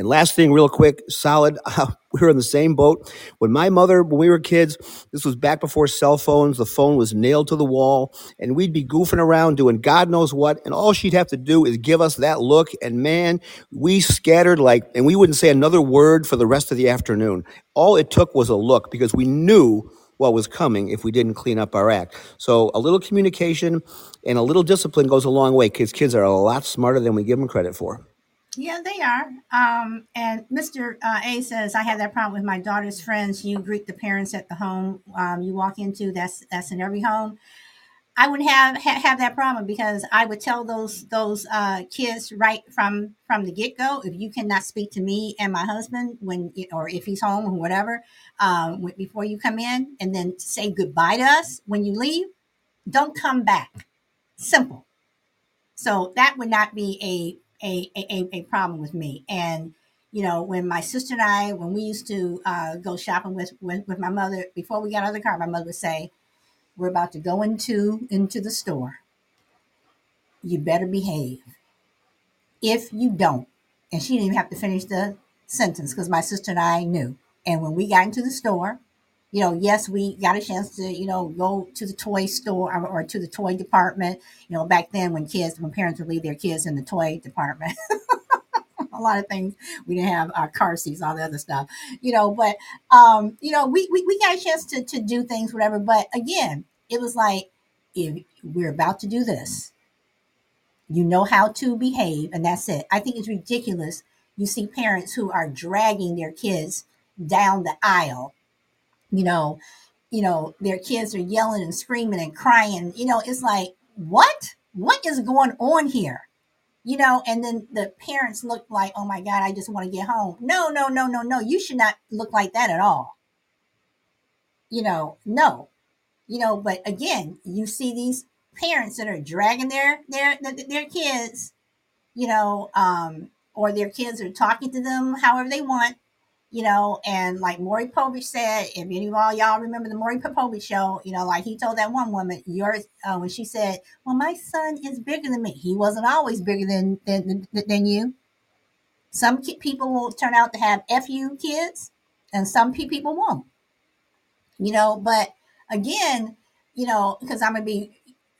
and last thing, real quick, solid. Uh, we were in the same boat. When my mother, when we were kids, this was back before cell phones. The phone was nailed to the wall, and we'd be goofing around doing God knows what. And all she'd have to do is give us that look. And man, we scattered like, and we wouldn't say another word for the rest of the afternoon. All it took was a look because we knew what was coming if we didn't clean up our act. So a little communication and a little discipline goes a long way because kids are a lot smarter than we give them credit for. Yeah, they are. Um, and Mr. Uh, A says, I have that problem with my daughter's friends. You greet the parents at the home um, you walk into. That's that's in every home. I wouldn't have ha- have that problem because I would tell those those uh, kids right from from the get go. If you cannot speak to me and my husband when or if he's home or whatever um, before you come in, and then say goodbye to us when you leave, don't come back. Simple. So that would not be a a a, a problem with me. And you know, when my sister and I, when we used to uh, go shopping with, with with my mother before we got out of the car, my mother would say we're about to go into into the store. You better behave. If you don't, and she didn't even have to finish the sentence because my sister and I knew. And when we got into the store, you know, yes, we got a chance to, you know, go to the toy store or, or to the toy department. You know, back then when kids, when parents would leave their kids in the toy department. a lot of things we didn't have our car seats, all the other stuff, you know. But um, you know, we, we we got a chance to to do things, whatever. But again, it was like if we're about to do this, you know how to behave, and that's it. I think it's ridiculous. You see parents who are dragging their kids down the aisle, you know, you know, their kids are yelling and screaming and crying. You know, it's like, what? What is going on here? You know, and then the parents look like, oh my God, I just want to get home. No, no, no, no, no. You should not look like that at all. You know, no you know but again you see these parents that are dragging their their their kids you know um or their kids are talking to them however they want you know and like Maury Povich said if any of all y'all remember the Maury Povich show you know like he told that one woman yours uh, when she said well my son is bigger than me. He wasn't always bigger than than, than you. Some people will turn out to have fu kids and some people won't. You know but again, you know, because I'm going to be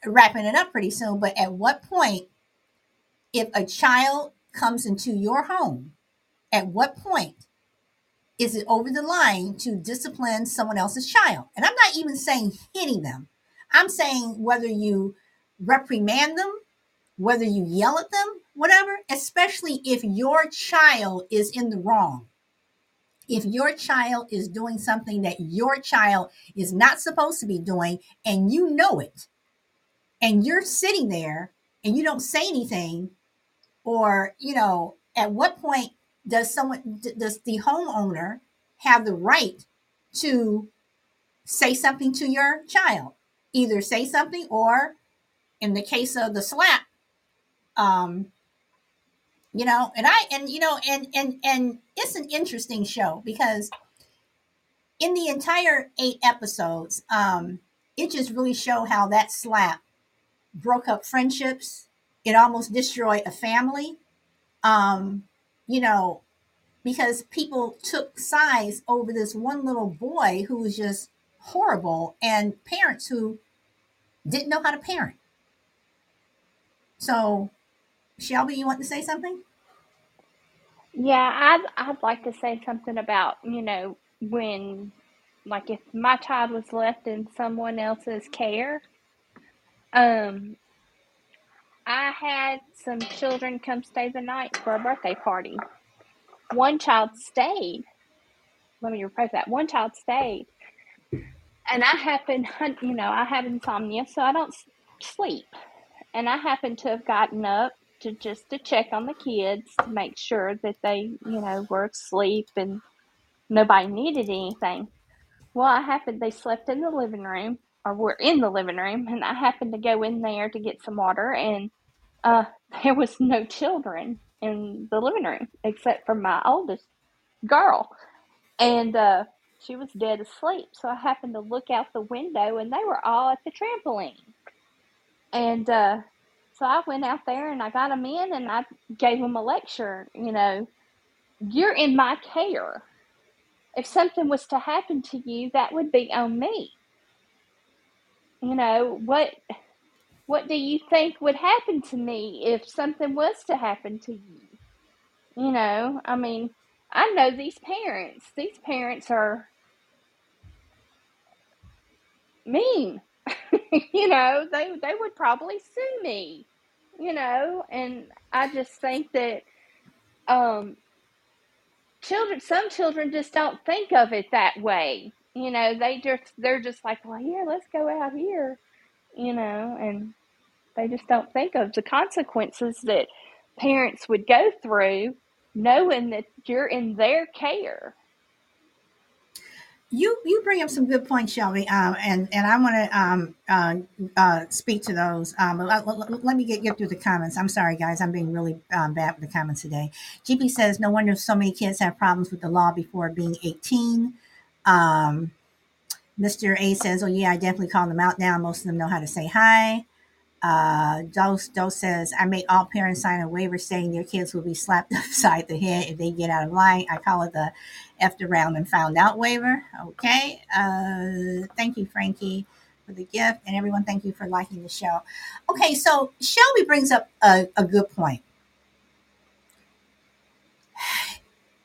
wrapping it up pretty soon, but at what point, if a child comes into your home, at what point is it over the line to discipline someone else's child? And I'm not even saying hitting them. I'm saying whether you reprimand them, whether you yell at them, whatever, especially if your child is in the wrong if your child is doing something that your child is not supposed to be doing and you know it, and you're sitting there and you don't say anything, or, you know, at what point does someone, does the homeowner have the right to say something to your child? Either say something or, in the case of the slap, um, you know and i and you know and and and it's an interesting show because in the entire eight episodes um it just really showed how that slap broke up friendships it almost destroyed a family um you know because people took sides over this one little boy who was just horrible and parents who didn't know how to parent so Shelby, you want to say something? Yeah, I'd I'd like to say something about, you know, when like if my child was left in someone else's care. Um I had some children come stay the night for a birthday party. One child stayed. Let me rephrase that. One child stayed. And I happened, you know, I have insomnia, so I don't sleep. And I happened to have gotten up to just to check on the kids to make sure that they, you know, were asleep and nobody needed anything. Well, I happened they slept in the living room or were in the living room and I happened to go in there to get some water and uh, there was no children in the living room except for my oldest girl. And uh, she was dead asleep. So I happened to look out the window and they were all at the trampoline. And uh, so I went out there and I got them in and I gave them a lecture. You know, you're in my care. If something was to happen to you, that would be on me. You know, what what do you think would happen to me if something was to happen to you? You know, I mean, I know these parents. These parents are mean. you know, they they would probably sue me you know, and I just think that um, children, some children just don't think of it that way. You know, they just they're just like, well, here, let's go out here, you know, and they just don't think of the consequences that parents would go through knowing that you're in their care. You you bring up some good points, Shelby, um, and and I want to um, uh, uh, speak to those. Um, let, let, me get get through the comments. I'm sorry, guys, I'm being really um, bad with the comments today. GP says, "No wonder so many kids have problems with the law before being 18." Um, Mr. A says, "Oh yeah, I definitely call them out now. Most of them know how to say hi." Uh, Dose says, I make all parents sign a waiver saying their kids will be slapped upside the head if they get out of line. I call it the after round and found out waiver. Okay. Uh, thank you, Frankie, for the gift. And everyone, thank you for liking the show. Okay. So Shelby brings up a, a good point.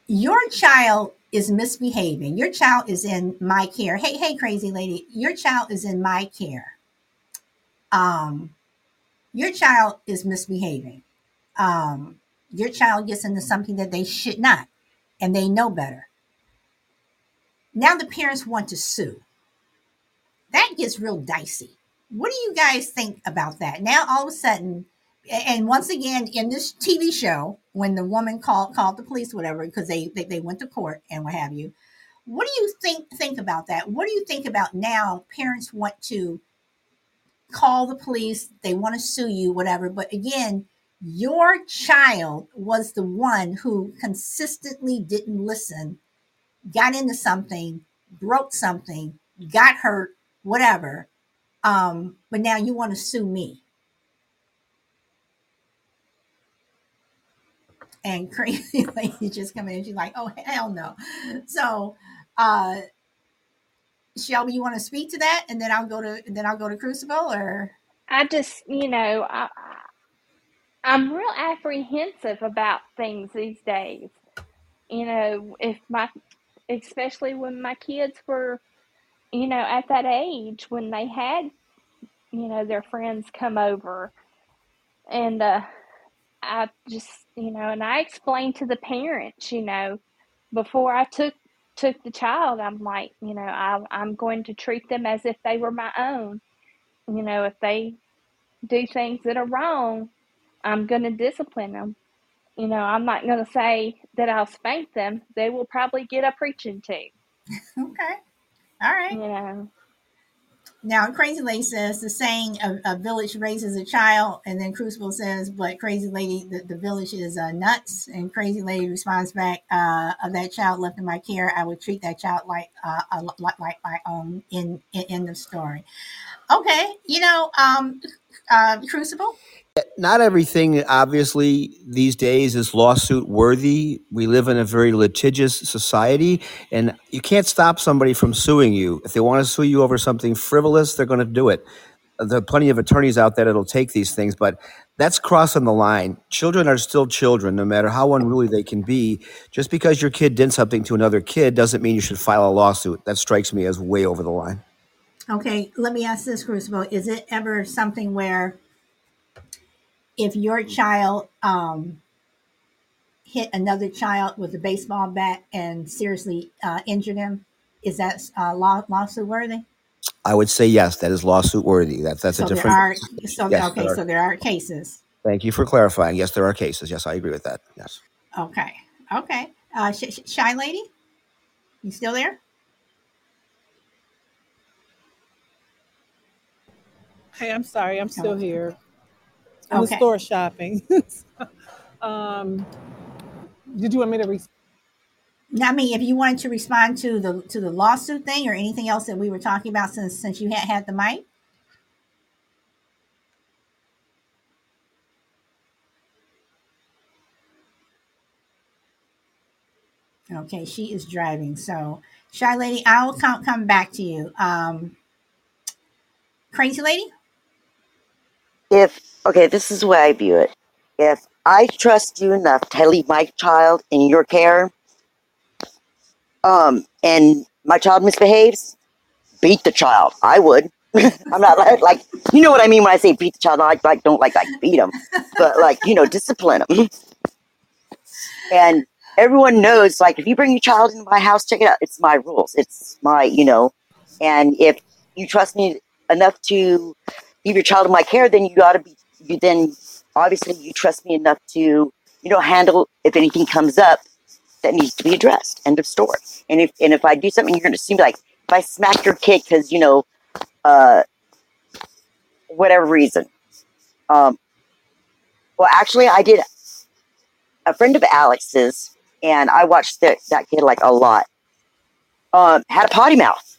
Your child is misbehaving. Your child is in my care. Hey, hey, crazy lady, your child is in my care. Um, your child is misbehaving. Um, your child gets into something that they should not, and they know better. Now the parents want to sue. That gets real dicey. What do you guys think about that? Now all of a sudden, and once again in this TV show, when the woman called called the police, whatever, because they, they they went to court and what have you. What do you think think about that? What do you think about now? Parents want to call the police, they want to sue you, whatever. But again, your child was the one who consistently didn't listen, got into something, broke something, got hurt, whatever. Um, but now you want to sue me. And crazy lady just coming in, she's like, oh hell no. So uh Shelby, you want to speak to that, and then I'll go to then I'll go to Crucible, or I just, you know, I, I'm real apprehensive about things these days. You know, if my, especially when my kids were, you know, at that age when they had, you know, their friends come over, and uh, I just, you know, and I explained to the parents, you know, before I took took the child, I'm like, you know, I, I'm going to treat them as if they were my own. You know, if they do things that are wrong, I'm going to discipline them. You know, I'm not going to say that I'll spank them. They will probably get a preaching to. Okay. All right. You know, Now, Crazy Lady says the saying a, a village raises a child, and then Crucible says, but Crazy Lady, the, the village is uh, nuts. And Crazy Lady responds back, uh, of that child left in my care, I would treat that child like uh, like, like my own in, in, in the story. Okay. You know, um, uh, Crucible? Not everything, obviously, these days is lawsuit worthy. We live in a very litigious society, and you can't stop somebody from suing you. If they want to sue you over something frivolous, they're going to do it. There are plenty of attorneys out there that'll take these things, but that's crossing the line. Children are still children, no matter how unruly they can be. Just because your kid did something to another kid doesn't mean you should file a lawsuit. That strikes me as way over the line. Okay. Let me ask this, Crucible. Is it ever something where if your child um, hit another child with a baseball bat and seriously uh, injured him, is that uh, law, lawsuit worthy? I would say yes, that is lawsuit worthy. That's that's a So there different. are, so Yes, okay, there are. so there are cases. Thank you for clarifying. Yes, there are cases. Yes, I agree with that. Yes. Okay, okay. Uh, sh- sh- shy lady, you still there? Hey, I'm sorry, I'm still here. The Okay. store shopping. um, did you want me to re- Now, I mean, if you wanted to respond to the to the lawsuit thing or anything else that we were talking about since since you had had the mic. Okay, she is driving. So, shy lady, I will come come back to you. Um, crazy lady. If okay, this is the way I view it. If I trust you enough to leave my child in your care, um, and my child misbehaves, beat the child. I would. I'm not like, like you know what I mean when I say beat the child. I like, don't like like beat them, but like you know discipline them. and everyone knows like if you bring your child into my house, check it out. It's my rules. It's my you know, and if you trust me enough to leave your child in my care, then you got to be, you then obviously you trust me enough to, you know, handle if anything comes up that needs to be addressed. End of story. And if and if I do something, you're going to seem like if I smack your kid because you know, uh, whatever reason. Um, well, actually, I did. A friend of Alex's, and I watched that that kid like a lot. Um, had a potty mouth,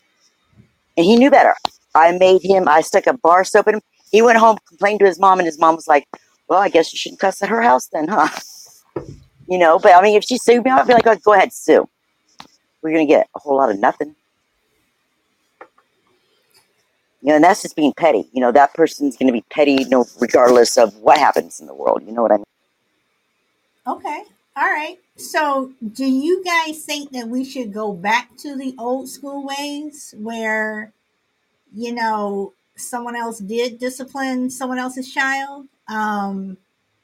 and he knew better. I made him. I stuck a bar soap in him. He went home, complained to his mom, and his mom was like, "Well, I guess you shouldn't cuss at her house then, huh?" You know. But I mean, if she sued me, I'd be like, oh, "Go ahead, sue." We're gonna get a whole lot of nothing. You know, and that's just being petty. You know, that person's going to be petty, you know, regardless of what happens in the world. You know what I mean? Okay. All right. So, do you guys think that we should go back to the old school ways where, you know, someone else did discipline someone else's child? Um,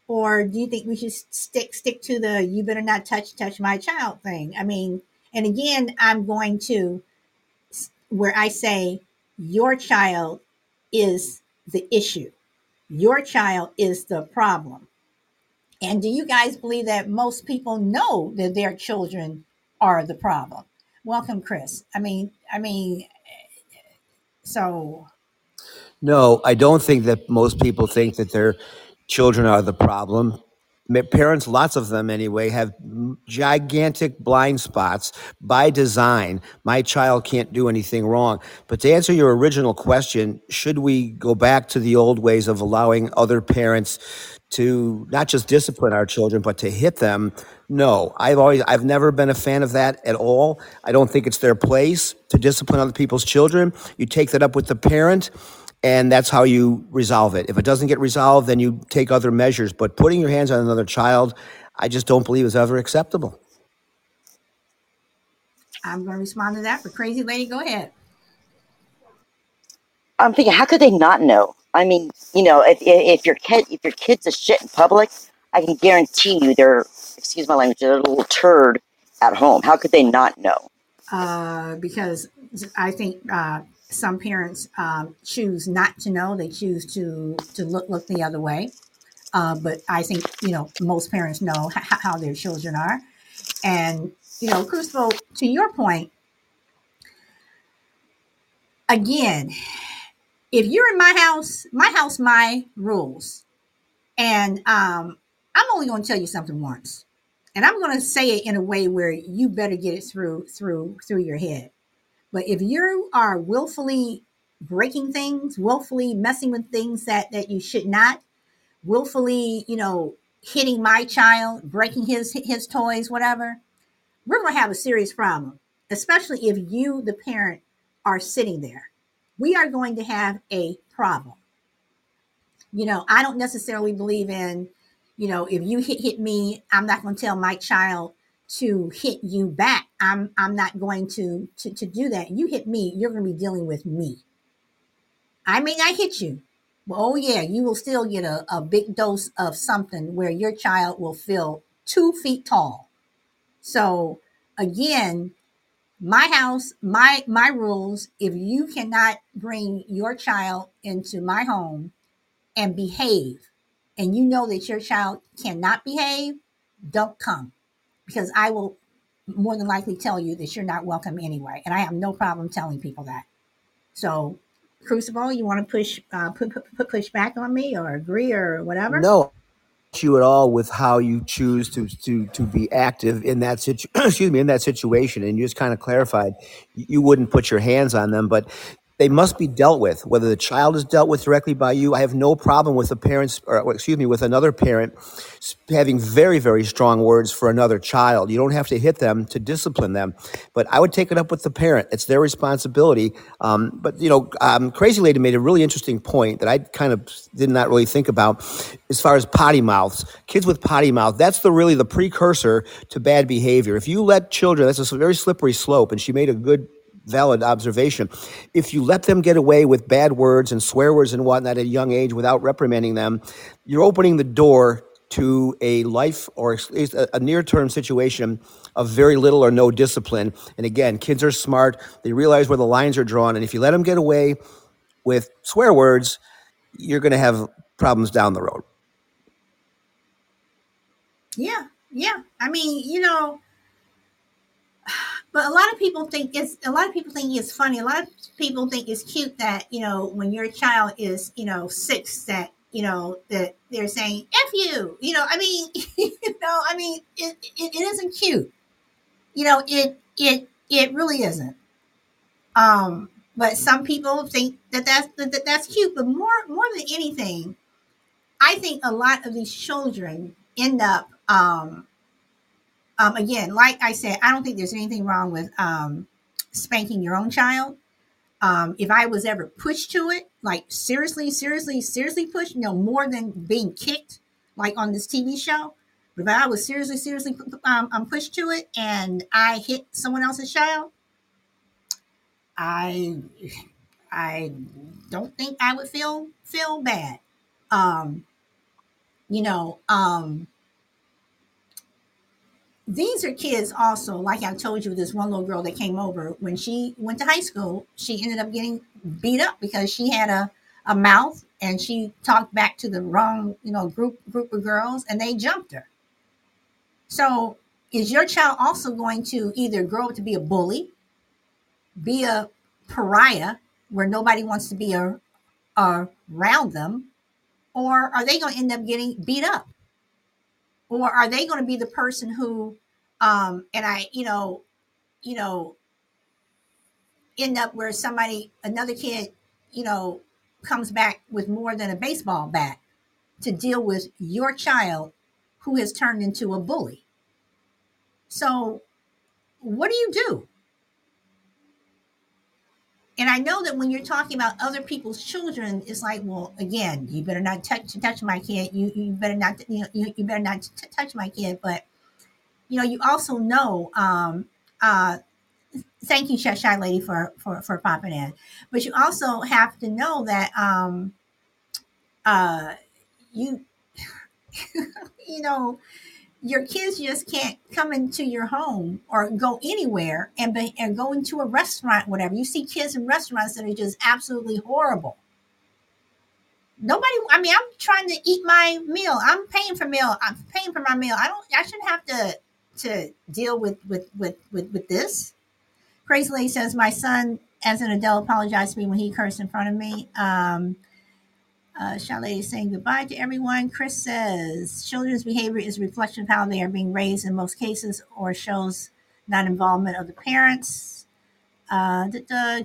or do you think we should stick stick to the "you better not touch touch my child" thing? I mean, and again, I'm going to where I say your child is the issue. Your child is the problem. And do you guys believe that most people know that their children are the problem? Welcome, Chris. I mean, I mean, so No, I don't think that most people think that their children are the problem. Parents, lots of them anyway, have gigantic blind spots by design. My child can't do anything wrong. But to answer your original question, should we go back to the old ways of allowing other parents to not just discipline our children, but to hit them? No, I've always, I've never been a fan of that at all. I don't think it's their place to discipline other people's children. You take that up with the parent and that's how you resolve it. If it doesn't get resolved, then you take other measures. But putting your hands on another child, I just don't believe is ever acceptable. I'm going to respond to that. But crazy lady, go ahead. I'm thinking, how could they not know? I mean, you know, if if your kid if your kid's a shit in public, I can guarantee you they're excuse my language, they're a little turd at home. How could they not know? Uh, because I think uh, some parents um, choose not to know; they choose to to look look the other way. Uh, but I think you know most parents know h- how their children are, and you know, Crucible. To your point, again, if you're in my house, my house, my rules, and um, I'm only going to tell you something once, and I'm going to say it in a way where you better get it through through through your head. But if you are willfully breaking things, willfully messing with things that that you should not, willfully, you know, hitting my child, breaking his his toys, whatever, we're going to have a serious problem, especially if you, the parent, are sitting there. We are going to have a problem. You know, I don't necessarily believe in, you know, if you hit hit me, I'm not going to tell my child to hit you back. I'm I'm not going to to, to do that. You hit me, you're going to be dealing with me. I may not hit you. But oh yeah, you will still get a, a big dose of something where your child will feel two feet tall. So again, my house, my my rules. If you cannot bring your child into my home and behave, and you know that your child cannot behave, don't come because I will more than likely tell you that you're not welcome anyway. And I have no problem telling people that. So, Crucible, you want to push uh, push back on me or agree or whatever? No, you at all with how you choose to to to be active in that situ- excuse me in that situation and you just kind of clarified you wouldn't put your hands on them but they must be dealt with. Whether the child is dealt with directly by you i have no problem with the parents or excuse me with another parent having very very strong words for another child. You don't have to hit them to discipline them. But i would take it up with the parent. It's their responsibility. Um, but you know um, crazy lady made a really interesting point that i kind of did not really think about as far as potty mouths. Kids with potty mouth that's the really the precursor to bad behavior. If you let children that's a very slippery slope and she made a good valid observation. If you let them get away with bad words and swear words and whatnot at a young age without reprimanding them, you're opening the door to a life or a near term situation of very little or no discipline. And again, kids are smart, they realize where the lines are drawn. And if you let them get away with swear words, you're going to have problems down the road. Yeah, yeah. I mean, you know, but a lot of people think it's a lot of people think it's funny. A lot of people think it's cute that you know when your child is you know six that you know that they're saying "f you." You know, I mean, you know, I mean, it, it, it isn't cute. You know, it it it really isn't. Um, but some people think that that's that that's cute. But more more than anything, I think a lot of these children end up um, um, again, like I said, I don't think there's anything wrong with um, spanking your own child. Um, if I was ever pushed to it, like seriously, seriously, seriously pushed, you know, more than being kicked, like on this TV show. But if I was seriously, seriously um, um, pushed to it and I hit someone else's child, I, I don't think I would feel feel bad. Um, you know, um, these are kids also like i told you this one little girl that came over. When she went to high school she ended up getting beat up because she had a, a mouth and she talked back to the wrong you know group group of girls and they jumped her. So is your child also going to either grow up to be a bully be a pariah where nobody wants to be a, a around them or are they going to end up getting beat up or are they going to be the person who um and i you know you know end up where somebody another kid you know comes back with more than a baseball bat to deal with your child who has turned into a bully? So what do you do and I know that when you're talking about other people's children, it's like, well, again, you better not touch touch my kid. You you better not you know you, you better not t- touch my kid. But you know, you also know. Um, uh, thank you, Shy Lady, for for for popping in. But you also have to know that um, uh, you you know your kids just can't come into your home or go anywhere and, be, and go into a restaurant, whatever. You see kids in restaurants that are just absolutely horrible. Nobody, I mean, I'm trying to eat my meal. I'm paying for meal. I'm paying for my meal. I don't, I shouldn't have to, to deal with, with, with, with, with this. Crazy Lady says, my son, as an adult, apologized to me when he cursed in front of me. Um, uh, Chalet is saying goodbye to everyone. Chris says children's behavior is a reflection of how they are being raised in most cases or shows non involvement of the parents. Uh,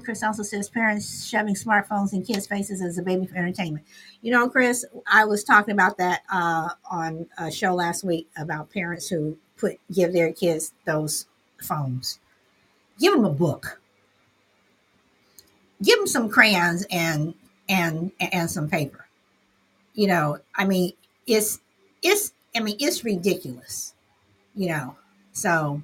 Chris also says parents shoving smartphones in kids' faces as a baby for entertainment. You know, Chris, I was talking about that uh, on a show last week about parents who put give their kids those phones. Give them a book. Give them some crayons and and and some paper. You know, I mean, it's it's I mean, it's ridiculous. You know, so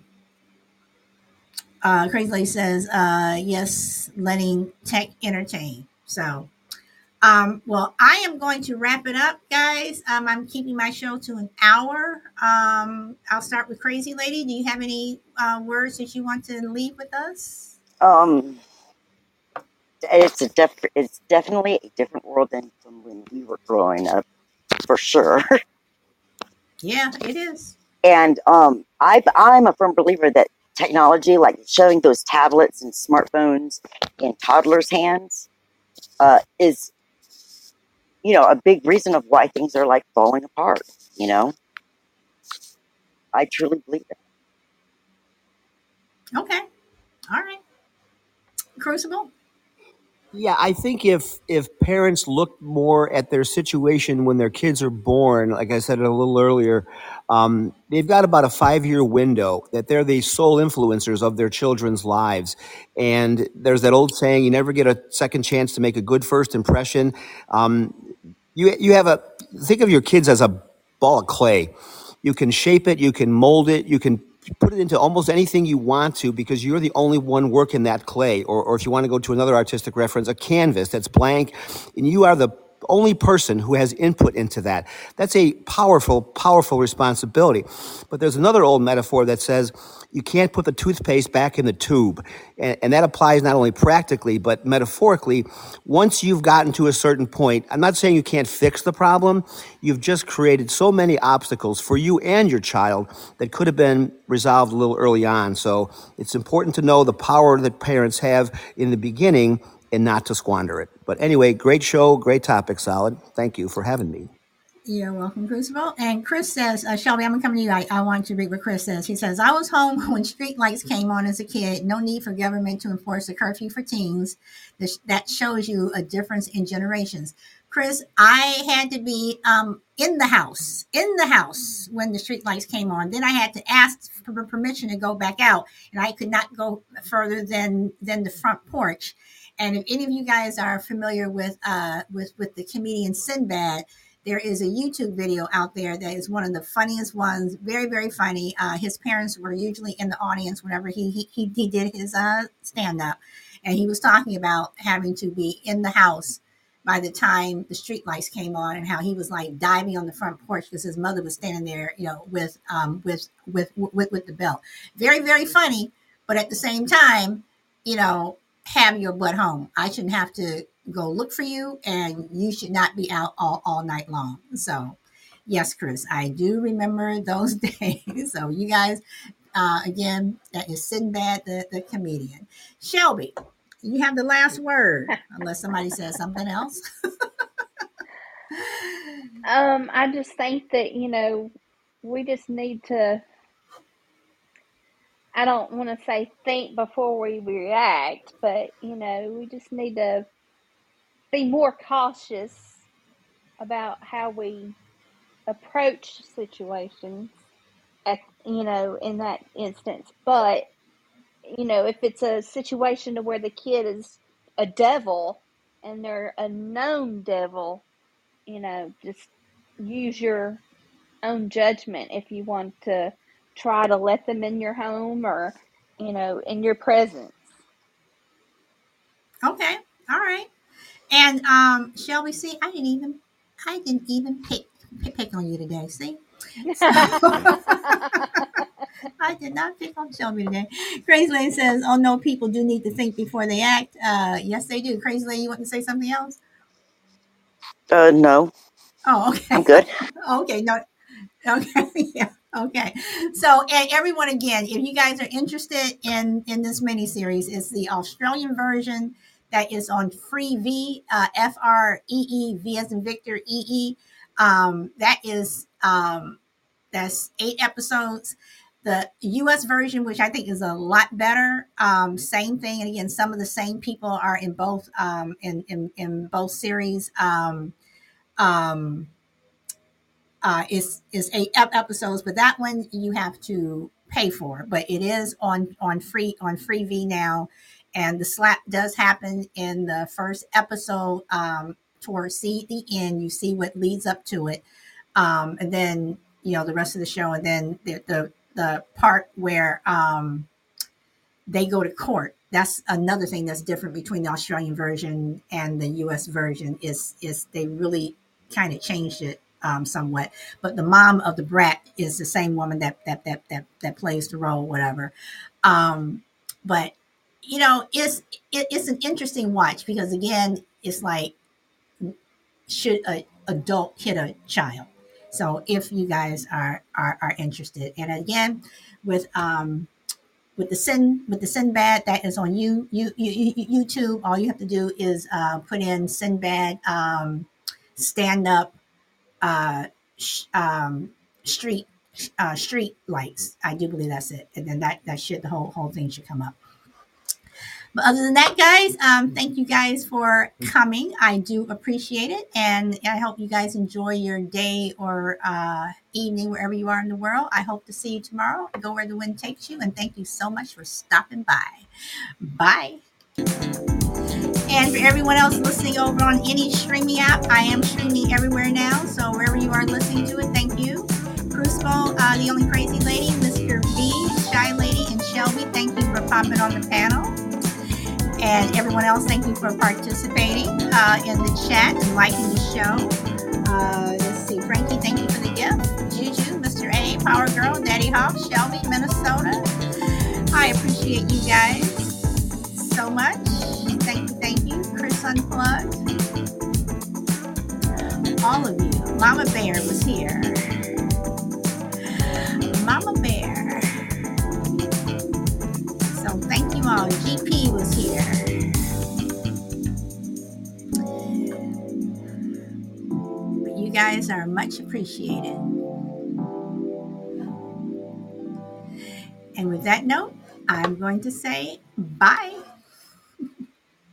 uh, Crazy Lady says, uh, yes, letting tech entertain. So, um, well, I am going to wrap it up, guys. Um, I'm keeping my show to an hour. Um, I'll start with Crazy Lady. Do you have any uh, words that you want to leave with us? Um, it's a def- it's definitely a different world than from when we were growing up, for sure. Yeah, it is. And um, I I'm a firm believer that technology, like showing those tablets and smartphones in toddlers' hands, uh, is you know a big reason of why things are like falling apart. You know, I truly believe that. Okay. All right. Crucible. Yeah, I think if if parents look more at their situation when their kids are born, like I said a little earlier, um, they've got about a five year window that they're the sole influencers of their children's lives. And there's that old saying, you never get a second chance to make a good first impression. Um, you you have a think of your kids as a ball of clay. You can shape it, you can mold it, you can put it into almost anything you want to because you're the only one working that clay. Or, or if you want to go to another artistic reference, a canvas that's blank, and you are the the only person who has input into that. That's a powerful, powerful responsibility. But there's another old metaphor that says you can't put the toothpaste back in the tube. And, and that applies not only practically, but metaphorically. Once you've gotten to a certain point, I'm not saying you can't fix the problem. You've just created so many obstacles for you and your child that could have been resolved a little early on. So it's important to know the power that parents have in the beginning and not to squander it. But anyway, great show, great topic, Solid. Thank you for having me. You're welcome, Crucible. And Chris says, uh, Shelby, I'm going to come to you. I, I want you to read what Chris says. He says, I was home when street lights came on as a kid. No need for government to enforce a curfew for teens. This, that shows you a difference in generations. Chris, I had to be um, in the house, in the house when the street lights came on. Then I had to ask for permission to go back out, and I could not go further than than the front porch. And if any of you guys are familiar with uh, with with the comedian Sinbad, there is a YouTube video out there that is one of the funniest ones. Very very funny. Uh, his parents were usually in the audience whenever he he he, he did his uh, stand up, and he was talking about having to be in the house by the time the street lights came on and how he was like diving on the front porch because his mother was standing there you know with um with with with, with the belt very very funny but at the same time you know have your butt home. I shouldn't have to go look for you and you should not be out all, all night long. So yes chris i do remember those days. So you guys uh, again that is sinbad the, the comedian. Shelby you have the last word unless somebody says something else. Um, I just think that, you know, we just need to, I don't want to say think before we react, but, you know, we just need to be more cautious about how we approach situations at, you know, in that instance. But, you know, if it's a situation to where the kid is a devil and they're a known devil, you know, just use your own judgment if you want to try to let them in your home or, you know, in your presence. okay all right and um shelby see i didn't even i didn't even pick pick, pick on you today see so I did not pick on Shelby today. Crazy Lane says, "Oh no, people do need to think before they act." Uh, yes, they do. Crazy Lane, you want to say something else? Uh, no, Oh, okay. I'm good. Okay, no, okay, yeah, okay. So, everyone, again, if you guys are interested in in this mini series, it's the Australian version that is on Freevee, uh, F R E E V as in Victor E E. Um, that is um, that's eight episodes. The U.S. version, which I think is a lot better, um, same thing, and again, some of the same people are in both um, in, in in both series. Um, um, uh, is is eight ep- episodes, but that one you have to pay for. But it is on on free on Freevee now, and the slap does happen in the first episode. Um, towards see the end, you see what leads up to it, um, and then you know the rest of the show, and then the the, the part where um, they go to court. That's another thing that's different between the Australian version and the U.S. version. Is is they really kind of changed it um, somewhat. But the mom of the brat is the same woman that that that that, that plays the role, whatever. Um, but you know, it's it, it's an interesting watch because again, it's like should a adult hit a child? So if you guys are are, are interested, and again, with um with the sin with the Sinbad that is on you, you, you, you YouTube. All you have to do is uh, put in Sinbad um, stand up uh, um, street uh, street lights. I do believe that's it, and then that that should the whole whole thing should come up. But other than that, guys, um, thank you guys for coming. I do appreciate it, and I hope you guys enjoy your day or uh, evening wherever you are in the world. I hope to see you tomorrow. Go where the wind takes you, and thank you so much for stopping by. Bye. And for everyone else listening over on any streaming app, I am streaming everywhere now. So wherever you are listening to it, thank you. Crucible, uh, the only crazy lady, Mr. V, Shy Lady, and Shelby, thank you for popping on the panel. And everyone else, thank you for participating. uh, in the chat and liking the show. Uh, let's see, Frankie, thank you for the gift. Juju, Mr. A, Power Girl, Daddy Hawk, Shelby, Minnesota. I appreciate you guys so much. Thank you, thank you. Chris Unplugged. All of you. Mama Bear was here. Mama Bear. So thank you all. GP was here. You guys are much appreciated. And with that note, I'm going to say bye.